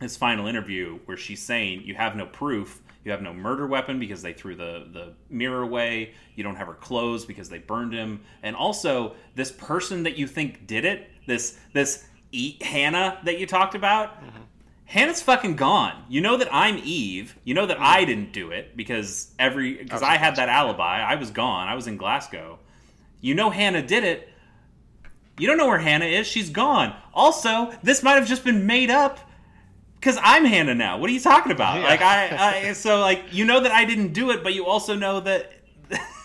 his final interview, where she's saying, You have no proof. You have no murder weapon because they threw the, the mirror away. You don't have her clothes because they burned him. And also, this person that you think did it, this this eat Hannah that you talked about. Mm-hmm. Hannah's fucking gone. You know that I'm Eve. You know that. I didn't do it because every because I had that alibi. I was gone. I was in Glasgow. You know Hannah did it. You don't know where Hannah is. She's gone. Also, this might have just been made up because I'm Hannah now. What are you talking about? Yeah. Like I, I, so like you know that I didn't do it, but you also know that.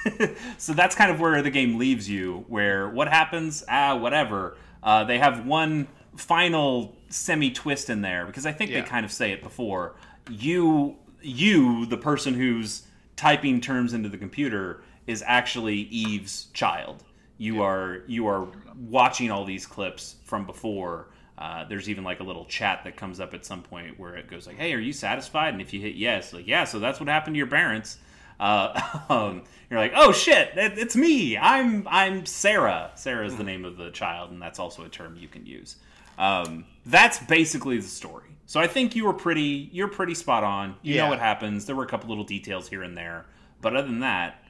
so that's kind of where the game leaves you. Where what happens? Ah, whatever. Uh, they have one final semi twist in there because I think Yeah. they kind of say it before. You, you, the person who's typing terms into the computer, is actually Eve's child. You are you are watching all these clips from before. Uh, there's even like a little chat that comes up at some point where it goes like, "Hey, are you satisfied?" And if you hit yes, like yeah, so that's what happened to your parents. Uh, um, you're like, "Oh shit, it, it's me. I'm I'm Sarah. Sarah is the name of the child, and that's also a term you can use." Um, that's basically the story. So I think you were pretty you're pretty spot on. You know what happens. There were a couple little details here and there, but other than that,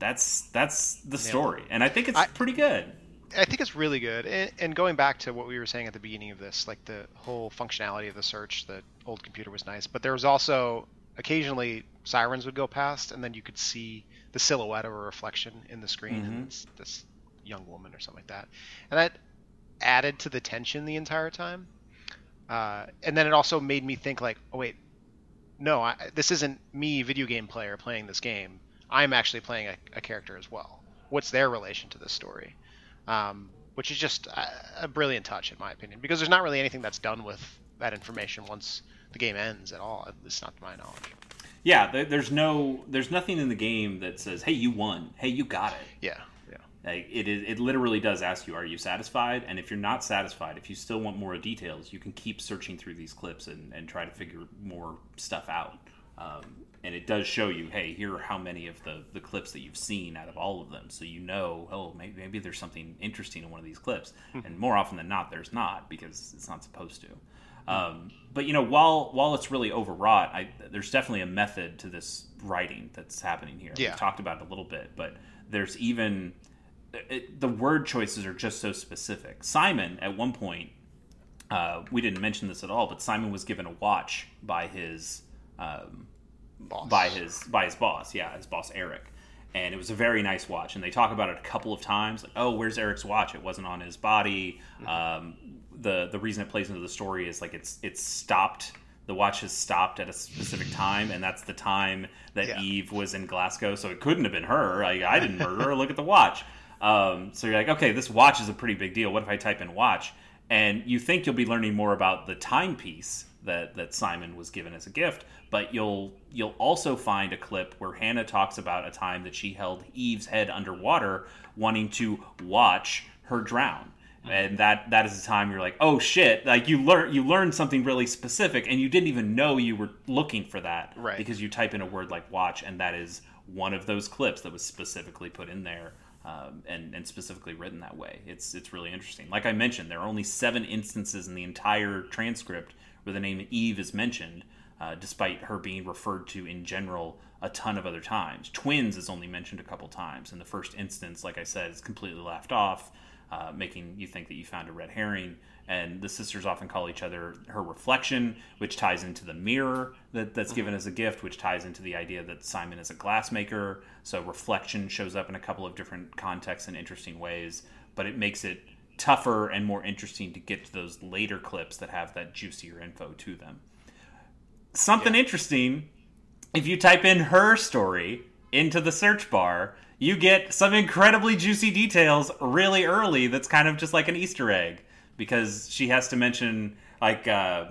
that's that's the story, and I think it's I- pretty good. I think it's really good. And, and going back to what we were saying at the beginning of this, like the whole functionality of the search, the old computer was nice, but there was also occasionally sirens would go past, and then you could see the silhouette of a reflection in the screen, Mhm. and it's this young woman or something like that, and that added to the tension the entire time. Uh, and then it also made me think, like, oh wait, no, I, this isn't me, video game player, playing this game. I'm actually playing a, a character as well. What's their relation to this story? Um, which is just a, a brilliant touch in my opinion because there's not really anything that's done with that information once the game ends at all at least not to my knowledge Yeah, there, there's no there's nothing in the game that says, "Hey, you won. Hey, you got it." yeah yeah Like it is, it literally does ask you, "Are you satisfied?" And if you're not satisfied, if you still want more details, you can keep searching through these clips and, and try to figure more stuff out. Um, and it does show you, hey, here are how many of the, the clips that you've seen out of all of them, so you know, oh, maybe, maybe there's something interesting in one of these clips. and more often than not, there's not because it's not supposed to. Um, but you know, while while it's really overwrought, I, there's definitely a method to this writing that's happening here. Yeah. We've talked about it a little bit, but there's even it, the word choices are just so specific. Simon, at one point, uh, we didn't mention this at all, but Simon was given a watch by his um, boss by his by his boss, yeah, his boss Eric, and it was a very nice watch. And they talk about it a couple of times, like, oh, where's Eric's watch? It wasn't on his body. Um, the the reason it plays into the story is like it's it's stopped. The watch has stopped at a specific time, and that's the time that Yeah. Eve was in Glasgow. So it couldn't have been her. Like, I didn't murder her. Look at the watch. Um, so you're like, okay, this watch is a pretty big deal. What if I type in watch? And you think you'll be learning more about the timepiece that that Simon was given as a gift, but you'll you'll also find a clip where Hannah talks about a time that she held Eve's head underwater, wanting to watch her drown. And that that is a time you're like, oh shit! Like you learn you learned something really specific, and you didn't even know you were looking for that, Right. Because you type in a word like watch, and that is one of those clips that was specifically put in there um, and, and specifically written that way. It's it's really interesting. Like I mentioned, there are only seven instances in the entire transcript where the name Eve is mentioned, uh, despite her being referred to in general a ton of other times. Twins is only mentioned a couple times. In the first instance, like I said, it's completely left off, uh, making you think that you found a red herring. And the sisters often call each other her reflection, which ties into the mirror that, that's given as a gift, which ties into the idea that Simon is a glassmaker. So reflection shows up in a couple of different contexts in interesting ways, but it makes it tougher and more interesting to get to those later clips that have that juicier info to them. Something interesting if you type in her story into the search bar, you get some incredibly juicy details really early that's kind of just like an Easter egg because she has to mention, like, uh, uh,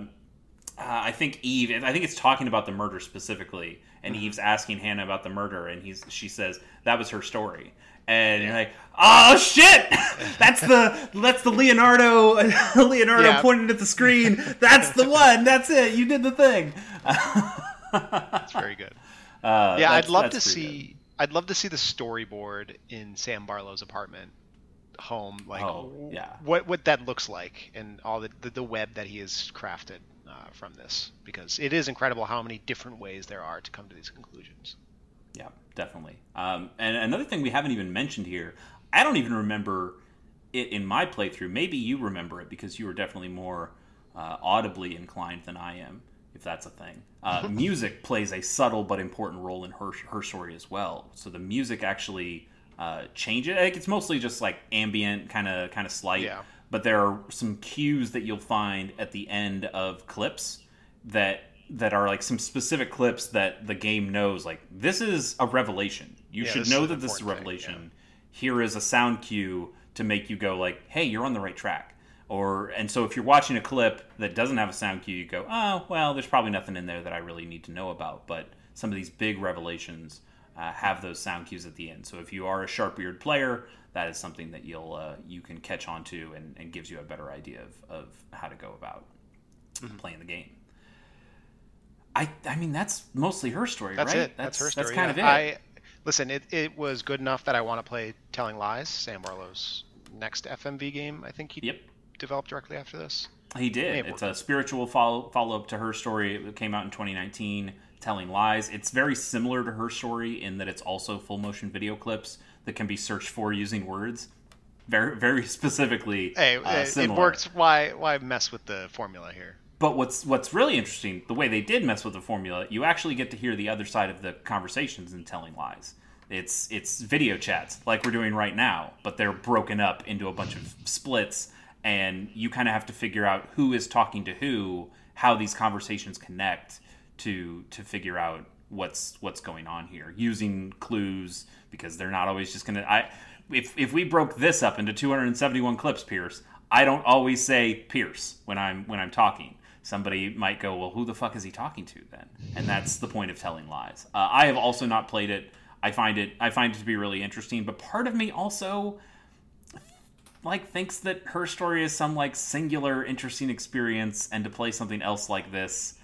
I think Eve, I think it's talking about the murder specifically, and Eve's asking Hannah about the murder, and he's she says that was her story. And you're like, oh shit! That's the that's the Leonardo Leonardo Yeah. pointing at the screen. That's the one. That's it. You did the thing. That's very good. Uh, yeah, I'd love to pretty see. I'd love to see the storyboard in Sam Barlow's apartment home, like Oh, yeah. what what that looks like, and all the the, the web that he has crafted uh, from this, because it is incredible how many different ways there are to come to these conclusions. Yeah, definitely. Um, and another thing we haven't even mentioned here, I don't even remember it in my playthrough. Maybe you remember it because you were definitely more uh, audibly inclined than I am, if that's a thing. Uh, music plays a subtle but important role in her her story as well. So the music actually uh, changes. Like, it's mostly just like ambient, kind of kind of slight. Yeah. But there are some cues that you'll find at the end of clips. that that are like some specific clips that the game knows like this is a revelation. You Yeah, should know that this is a important thing, revelation. Here is a sound cue to make you go like, "Hey, you're on the right track." Or and so if you're watching a clip that doesn't have a sound cue, you go, "Oh, well, there's probably nothing in there that I really need to know about." But some of these big revelations uh, have those sound cues at the end. So if you are a sharp-eared player, that is something that you'll uh, you can catch on to and, and gives you a better idea of, of how to go about Mm-hmm. playing the game. I I mean that's mostly her story, That's right? it. That's, her story. That's kind yeah. of it. I listen. It, it was good enough that I want to play Telling Lies, Sam Barlow's next FMV game. I think he Yep. Developed directly after this. He did. It's a spiritual follow follow up to her story. It came out in 2019, Telling Lies. It's very similar to her story in that it's also full motion video clips that can be searched for using words. Very very specifically Hey, uh, it, it works. Why why mess with the formula here? But what's what's really interesting, the way they did mess with the formula, you actually get to hear the other side of the conversations in telling lies. It's it's video chats like we're doing right now, but they're broken up into a bunch of splits, and you kind of have to figure out who is talking to who, how these conversations connect to to figure out what's what's going on here using clues because they're not always just gonna. I if if we broke this up into 271 clips, Pierce, I don't always say Pierce when I'm when I'm talking. Somebody might go, well, who the fuck is he talking to then? And that's the point of telling lies. Uh, I have also not played it. I find it I find it to be really interesting, but part of me also like thinks that her story is some like singular interesting experience, and to play something else like this.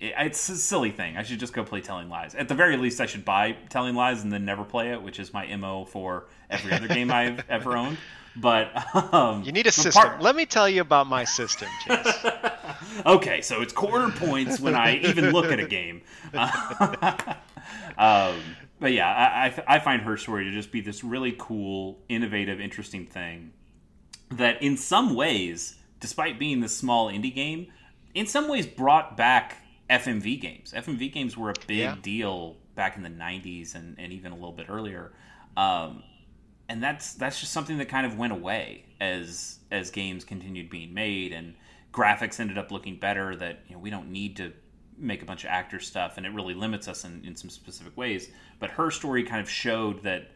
it- It's a silly thing. I should just go play Telling Lies. At the very least, I should buy Telling Lies and then never play it, which is my mo for every other game I've ever owned. But um, You need a but system. part- Let me tell you about my system, Chase. okay, so it's quarter points when I even look at a game. um, but yeah, I, I, I find her story to just be this really cool, innovative, interesting thing that, in some ways, despite being this small indie game, in some ways brought back FMV games. FMV games were a big Yeah. deal back in the '90s and, and even a little bit earlier. Um, and that's that's just something that kind of went away as as games continued being made and graphics ended up looking better that you know we don't need to make a bunch of actor stuff and it really limits us in, in some specific ways but her story kind of showed that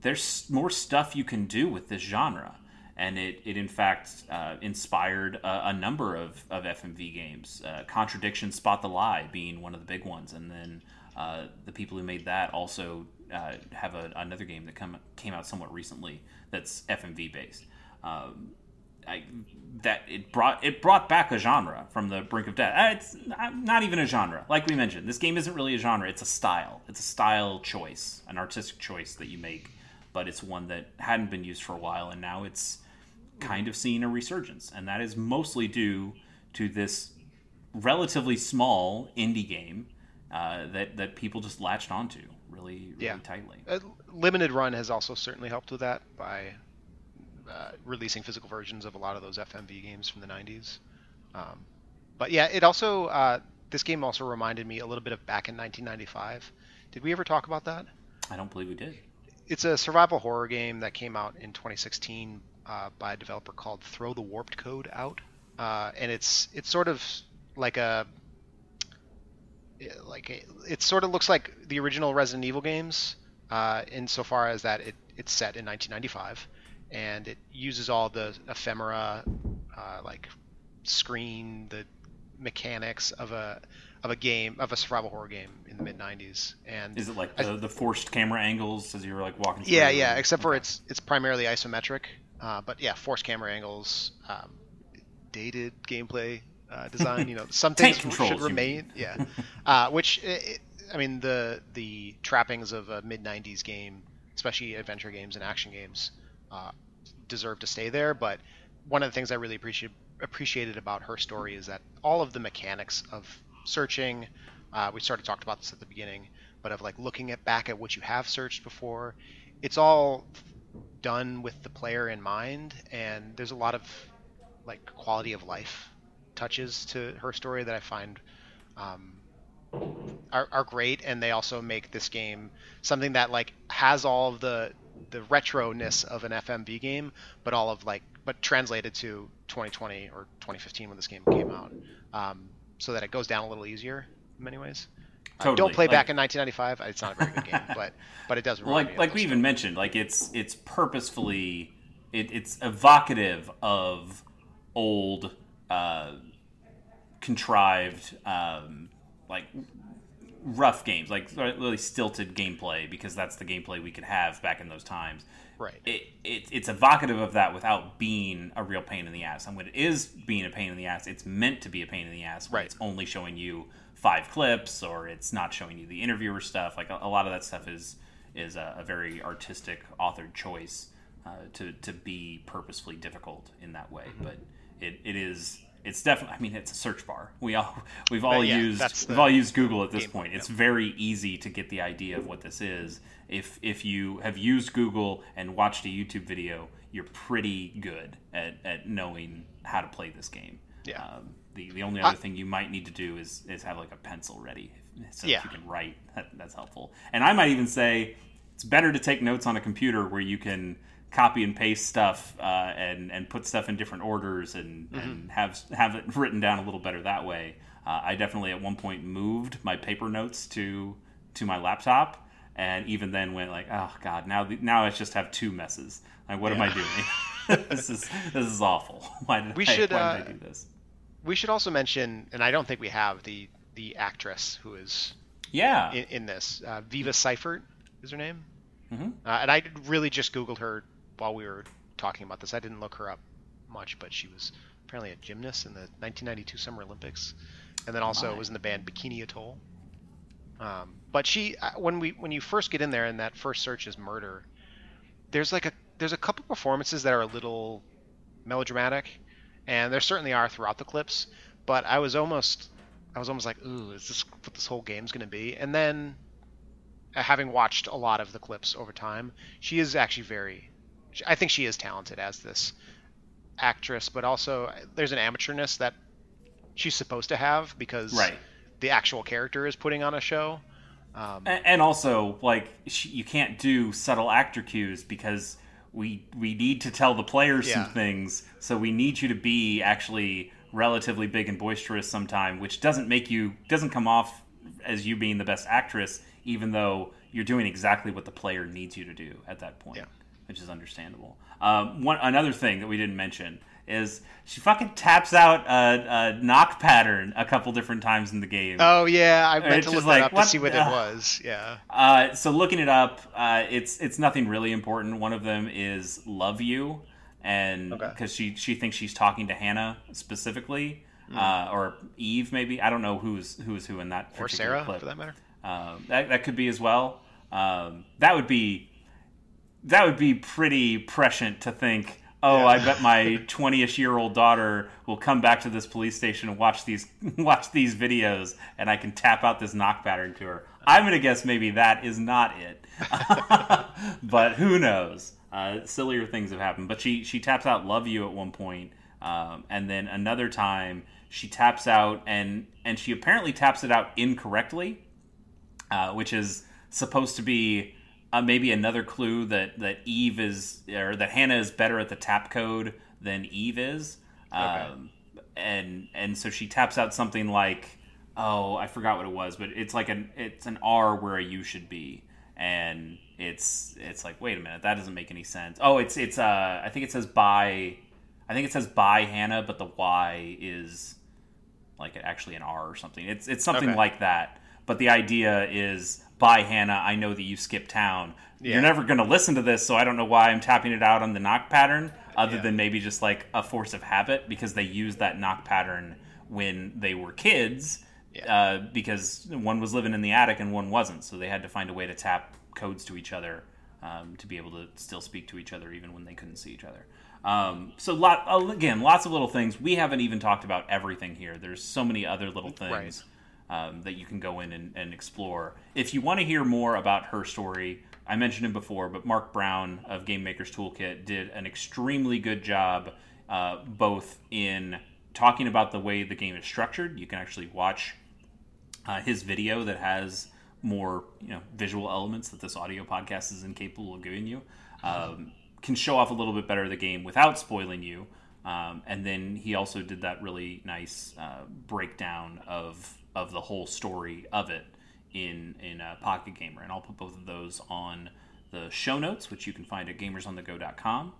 there's more stuff you can do with this genre and it, it in fact uh, inspired a, a number of, of FMV games. Uh, Contradiction, Spot the Lie being one of the big ones, and then uh, the people who made that also uh, have a, another game that come, came out somewhat recently that's FMV based. Um, I, that it brought it brought back a genre from the brink of death. Uh, It's not, not even a genre, like we mentioned. This game isn't really a genre; it's a style. It's a style choice, an artistic choice that you make, but it's one that hadn't been used for a while, and now it's kind of seeing a resurgence, and that is mostly due to this relatively small indie game uh, that that people just latched onto really really Yeah. tightly. Uh, Limited Run has also certainly helped with that by uh, releasing physical versions of a lot of those FMV games from the 90s. Um, but yeah, it also uh, this game also reminded me a little bit of back in 1995. Did we ever talk about that? I don't believe we did. It's a survival horror game that came out in 2016 uh, by a developer called Throw the Warped Code Out, uh, and it's it's sort of like a like a, it sort of looks like the original Resident Evil games, uh, insofar as that it, it's set in 1995, and it uses all the ephemera, uh, like screen, the mechanics of a of a game of a survival horror game in the mid 90s, and Is it like the, the forced camera angles as you were like walking? Through yeah, yeah. Except for it's it's primarily isometric, uh, but yeah, forced camera angles, um, dated gameplay uh, design. You know, some things should remain. Yeah, uh, which i i I mean the the trappings of a mid '90s game, especially adventure games and action games, uh, deserve to stay there. But one of the things I really appreciate appreciated about her story is that all of the mechanics of searching, uh, we sort of talked about this at the beginning, but of like looking at back at what you have searched before, it's all done with the player in mind, and there's a lot of like quality of life touches to her story that I find um, are, are great, and they also make this game something that like has all of the the retro-ness of an FMV game, but all of like but translated to 2020 or 2015 when this game came out. Um, so that it goes down a little easier in many ways. Uh, don't play Like- back in 1995. It's not a very good game, but but it does. Well, like like we stuff. even mentioned, like it's it's purposefully it, it's evocative of old uh, contrived um, like rough games, like really stilted gameplay because that's the gameplay we could have back in those times. Right. It, it it's evocative of that without being a real pain in the ass. And when it is being a pain in the ass, it's meant to be a pain in the ass. Right. It's only showing you five clips, or it's not showing you the interviewer stuff. Like a, a lot of that stuff is is a, a very artistic authored choice uh, to to be purposefully difficult in that way. Mm-hmm. But it, it is it's definitely. I mean, it's a search bar. We all we've all yeah, used we've all used Google at this point. plan, It's very easy to get the idea of what this is. If if you have used Google and watched a YouTube video, you're pretty good at, at knowing how to play this game. Yeah. Um, the the only I- other thing you might need to do is is have like a pencil ready, so Yeah. that you can write. That, that's helpful. And I might even say it's better to take notes on a computer where you can copy and paste stuff uh, and and put stuff in different orders and, Mm-hmm. and have have it written down a little better that way. Uh, I definitely at one point moved my paper notes to to my laptop, and even then went like, oh god, now the, now I just have two messes. Like, what am I doing? this is this is awful. Why did We I, should, why uh, I do this? We should also mention, and I don't think we have the the actress who is Yeah, in, in this. Uh, Viva Seifert is her name, Mhm. uh, and I really just googled her while we were talking about this. I didn't look her up much, but she was apparently a gymnast in the 1992 Summer Olympics, and then also My. was in the band Bikini Atoll. Um, but she, uh, when we when you first get in there and that first search is murder, there's like a there's a couple performances that are a little melodramatic, and there certainly are throughout the clips. But I was almost I was almost like, ooh, is this what this whole game's gonna be? And then, uh, having watched a lot of the clips over time, she is actually very. I think she is talented as this actress, but also uh, there's an amateurness that she's supposed to have because right. the actual character is putting on a show. Um, And also, like, sh- you can't do subtle actor cues because we we need to tell the players Yeah. some things. So we need you to be actually relatively big and boisterous sometime, which doesn't make you doesn't come off as you being the best actress, even though you're doing exactly what the player needs you to do at that point, Yeah. Which is understandable. Um, one another thing that we didn't mention is she fucking taps out a, a knock pattern a couple different times in the game. oh yeah, I meant It's to look like, up to see what it was. Yeah. Uh, so looking it up, uh, it's it's nothing really important. One of them is "Love You," and Okay. because she she thinks she's talking to Hannah specifically, uh, or Eve maybe. I don't know who's who's who in that Or Sarah, clip. for that matter. Um, that that could be as well. Um, that would be that would be pretty prescient to think. Oh, Yeah. I bet my twenty-ish year old daughter will come back to this police station and watch these watch these videos, and I can tap out this knock pattern to her. I'm gonna guess maybe that is not it, but who knows? Uh, sillier things have happened. But she she taps out "Love You" at one point, um, and then another time she taps out and and she apparently taps it out incorrectly uh, which is supposed to be uh, maybe another clue that that Eve is or that Hannah is better at the tap code than Eve is. Um, and and so she taps out something like, oh, I forgot what it was, but it's like an it's an R where a U should be, and it's it's like wait a minute, that doesn't make any sense. Oh, it's it's uh I think it says by, I think it says by Hannah, but the Y is like actually an R or something. It's it's something Okay. like that. But the idea is, by Hannah, I know that you skipped town. Yeah. You're never going to listen to this, so I don't know why I'm tapping it out on the knock pattern, other Yeah. than maybe just like a force of habit because they used that knock pattern when they were kids. Yeah. Uh, because one was living in the attic and one wasn't, so they had to find a way to tap codes to each other um, to be able to still speak to each other even when they couldn't see each other. Um, so lot again, lots of little things. We haven't even talked about everything here. There's so many other little things um, that you can go in and, and explore. If you want to hear more about her story, I mentioned him before, but Mark Brown of Game Maker's Toolkit did an extremely good job, uh, both in talking about the way the game is structured. You can actually watch uh, his video that has more you know visual elements that this audio podcast is incapable of giving you. Um, can show off a little bit better the game without spoiling you. Um, and then he also did that really nice uh, breakdown of of the whole story of it in in uh, Pocket Gamer, and I'll put both of those on the show notes, which you can find at gamersonthego.com.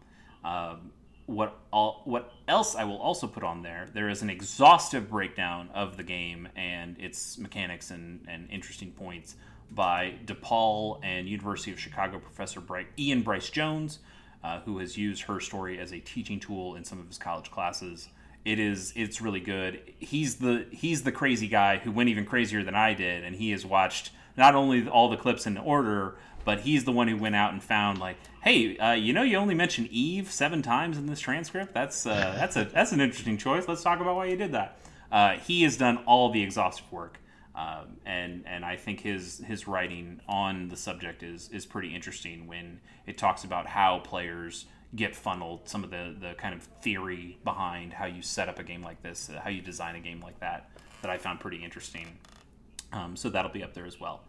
Um, what all what else I will also put on there? There is an exhaustive breakdown of the game and its mechanics and, and interesting points by DePaul and University of Chicago professor Ian Bryce Jones, uh, who has used her story as a teaching tool in some of his college classes. It is it's really good. He's the he's the crazy guy who went even crazier than I did, and he has watched not only all the clips in order, but he's the one who went out and found like, hey, uh, you know, you only mentioned Eve seven times in this transcript. That's uh, that's a that's an interesting choice. Let's talk about why you did that. Uh, he has done all the exhaustive work, um, and and I think his his writing on the subject is is pretty interesting when it talks about how players get funneled, some of the the kind of theory behind how you set up a game like this, uh, how you design a game like that, that I found pretty interesting. Um, so that'll be up there as well.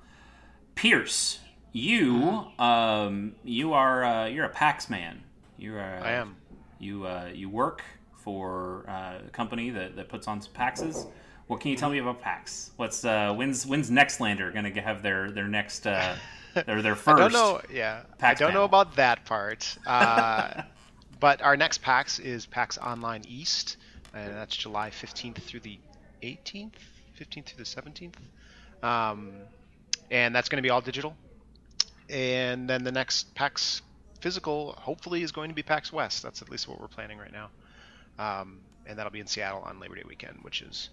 Pierce, you um, you are uh, you're a PAX man. You are. I am. You uh, you work for uh, a company that, that puts on PAXs. What can you tell me about PAX? What's uh, when's when's Nextlander going to have their their next uh, their first? I don't know. Yeah, PAX I don't know about that part. Uh, but our next PAX is PAX Online East, and that's July 15th through the 18th, 15th through the 17th, um, and that's going to be all digital. And then the next PAX physical, hopefully, is going to be PAX West. That's at least what we're planning right now, um, and that'll be in Seattle on Labor Day weekend, which is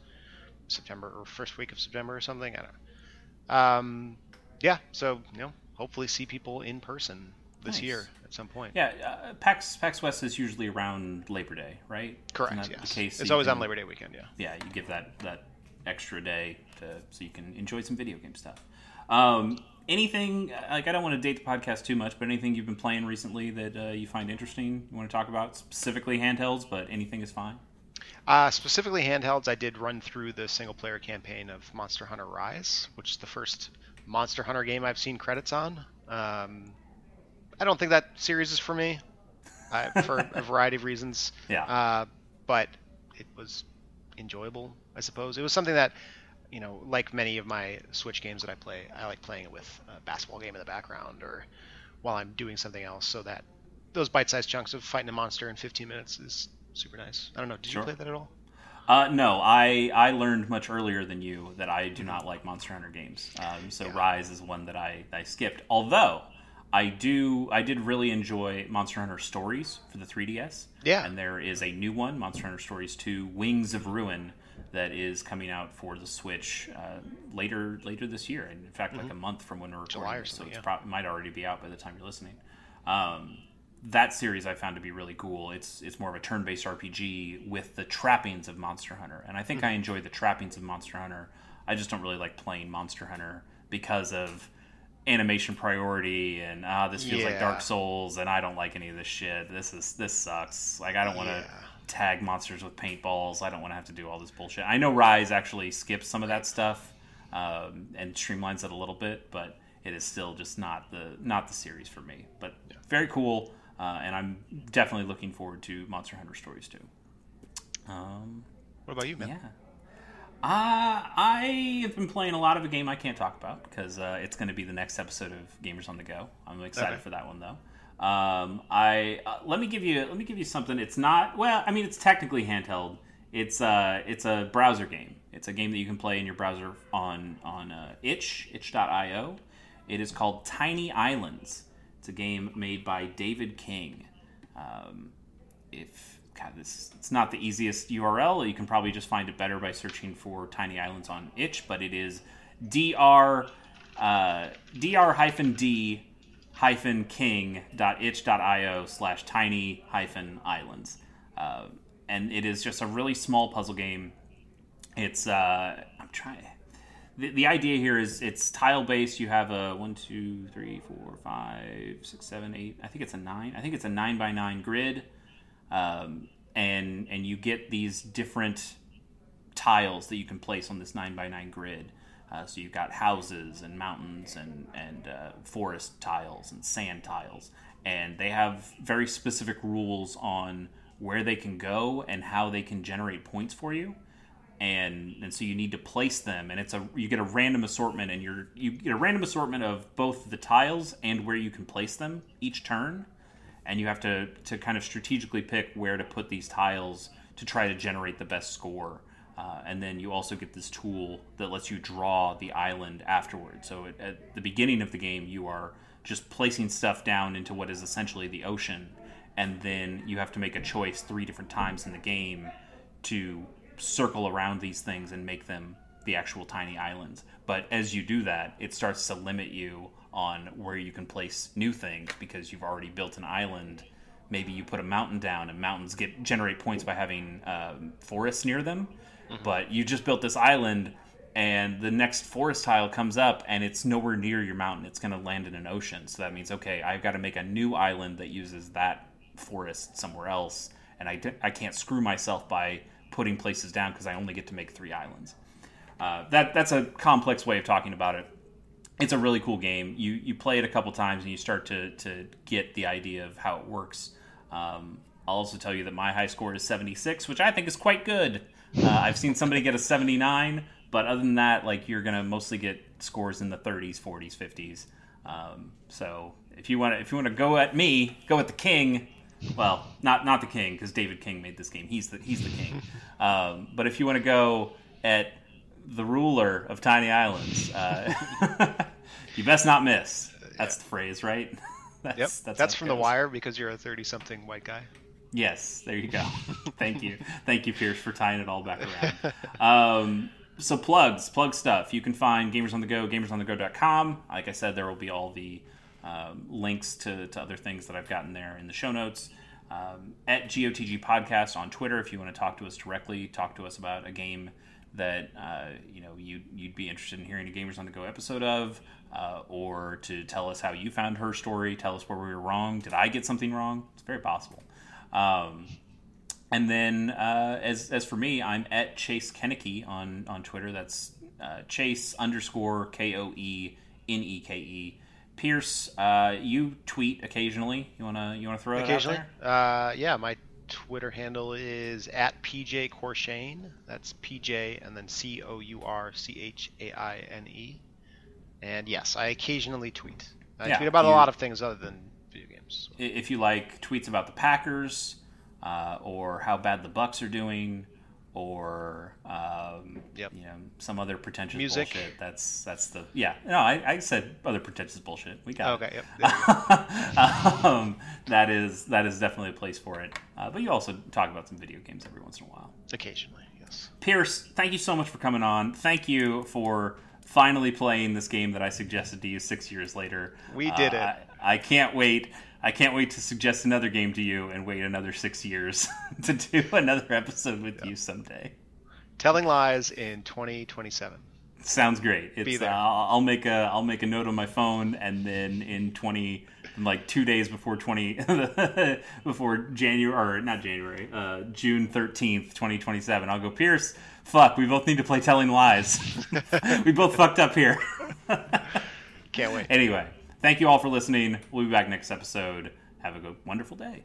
September or first week of September or something. I don't know. Um, yeah, so you know, hopefully see people in person this Nice. year at some point. Yeah, uh, PAX PAX West is usually around Labor Day, right? Correct. Yes. The case it's always on Labor Day weekend. Yeah. yeah, you give that that extra day to so you can enjoy some video game stuff. Um, anything like I don't want to date the podcast too much, but anything you've been playing recently that uh, you find interesting, you want to talk about specifically handhelds, but anything is fine. Uh, specifically handhelds, I did run through the single player campaign of Monster Hunter Rise, which is the first Monster Hunter game I've seen credits on. Um, I don't think that series is for me, uh, for a variety of reasons. Yeah. Uh, but it was enjoyable, I suppose. It was something that, you know, like many of my Switch games that I play, I like playing it with a basketball game in the background or while I'm doing something else, so that those bite-sized chunks of fighting a monster in 15 minutes is super nice. I don't know. Did Sure. you play that at all? Uh, no, I I learned much earlier than you that I do not like Monster Hunter games. Um, so Yeah. Rise is one that I, I skipped. Although I do I did really enjoy Monster Hunter Stories for the 3DS. Yeah. And there is a new one, Monster Hunter Stories 2: Wings of Ruin, that is coming out for the Switch uh, later later this year. In fact, like a month from when we're recording, Mm-hmm. July or so yeah. prob- might already be out by the time you're listening. Um, that series I found to be really cool. It's it's more of a turn-based RPG with the trappings of Monster Hunter, and I think Hmm. I enjoy the trappings of Monster Hunter. I just don't really like playing Monster Hunter because of animation priority and ah, this feels like Dark Souls, and I don't like any of this shit. This is this sucks. Like I don't want to Yeah. tag monsters with paintballs. I don't want to have to do all this bullshit. I know Rise actually skips some of that stuff um, and streamlines it a little bit, but it is still just not the not the series for me. But very cool, uh, and I'm definitely looking forward to Monster Hunter Stories too. Um, What about you, man? yeah. Uh, I have been playing a lot of a game I can't talk about because uh, it's going to be the next episode of Gamers on the Go. I'm excited Okay. for that one though. Um, I uh, let me give you let me give you something. It's not well. I mean, it's technically handheld. It's uh, it's a browser game. It's a game that you can play in your browser on on uh, itch itch.io. It is called Tiny Islands. It's a game made by David King. Um, if God, this it's not the easiest URL. You can probably just find it better by searching for Tiny Islands on itch, but it is dr uh, dr hyphen d hyphen king dot itch dot io slash tiny hyphen islands, uh, and it is just a really small puzzle game. It's uh, I'm trying. The, the idea here is it's tile based. You have a one, two, three, four, five, six, seven, eight. I think it's a nine. I think it's a nine by nine grid um, and and you get these different tiles that you can place on this nine by nine grid. Uh, so you've got houses and mountains and and uh, forest tiles and sand tiles, and they have very specific rules on where they can go and how they can generate points for you. And, and so you need to place them and it's a you get a random assortment and you're you get a random assortment of both the tiles and where you can place them each turn and you have to to kind of strategically pick where to put these tiles to try to generate the best score uh, and then you also get this tool that lets you draw the island afterward. So at, at the beginning of the game, you are just placing stuff down into what is essentially the ocean, and then you have to make a choice three different times in the game to circle around these things and make them the actual tiny islands. But as you do that, it starts to limit you on where you can place new things because you've already built an island. Maybe you put a mountain down, and mountains get generate points by having um, forests near them mm-hmm. but you just built this island and the next forest tile comes up and it's nowhere near your mountain it's going to land in an ocean so that means okay i've got to make a new island that uses that forest somewhere else and I, I can't screw myself by putting places down because i only get to make three islands uh, that that's a complex way of talking about it it's a really cool game you you play it a couple times and you start to to get the idea of how it works um, i'll also tell you that my high score is 76 which i think is quite good uh, I've seen somebody get a 79, but other than that, like you're gonna mostly get scores in the 30s, 40s, 50s. Um, so if you want if you want to go at me, go at the king. Well, not not the king because David King made this game. He's the he's the king. Um, but if you want to go at the ruler of Tiny Islands, uh, you best not miss. That's the phrase, right? That's, yep. That's, that's from. The Wire because you're a 30 something white guy. Yes, there you go. Thank you. Thank you, Pierce, for tying it all back around. Um, so plugs, plug stuff. You can find Gamers on the Go, gamersonthego.com. Like I said, there will be all the um, links to, to other things that I've gotten there in the show notes. Um, at GOTG Podcast on Twitter, if you want to talk to us directly, talk to us about a game that uh, you know you you'd be interested in hearing a Gamers on the Go episode of, uh, or to tell us how you found her story. Tell us where we were wrong. Did I get something wrong? It's very possible. Um, and then uh, as as for me, I'm at Chase Koeneke on on Twitter. That's uh, Chase underscore K O E N E K E. Pierce, uh, you tweet occasionally. You wanna you wanna throw it occasionally? out there? Uh, yeah, my Twitter handle is at PJ Courchaine. That's PJ and then C O U R C H A I N E. And yes, I occasionally tweet. I yeah, tweet about you, a lot of things other than video games. If you like tweets about the Packers, uh, or how bad the Bucks are doing, or um, yep. you know some other pretentious Music. bullshit. That's that's the yeah. No, I, I said other pretentious bullshit. We got okay. Yep. um, that is that is definitely a place for it. Uh, but you also talk about some video games every once in a while. Occasionally, yes. Pierce, thank you so much for coming on. Thank you for finally playing this game that I suggested to you six years later. We did uh, it. I, I, can't wait. I can't wait to suggest another game to you and wait another six years to do another episode with you someday. Telling lies in 2027. Sounds great. It's, Be there. Uh, I'll make a I'll make a note on my phone, and then in 20 like two days before 20 before January or not January, uh, June 13th, 2027, I'll go Pierce Fuck, we both need to play Telling Lies. we both fucked up here. Can't wait. Anyway, thank you all for listening. We'll be back next episode. Have a good, wonderful day.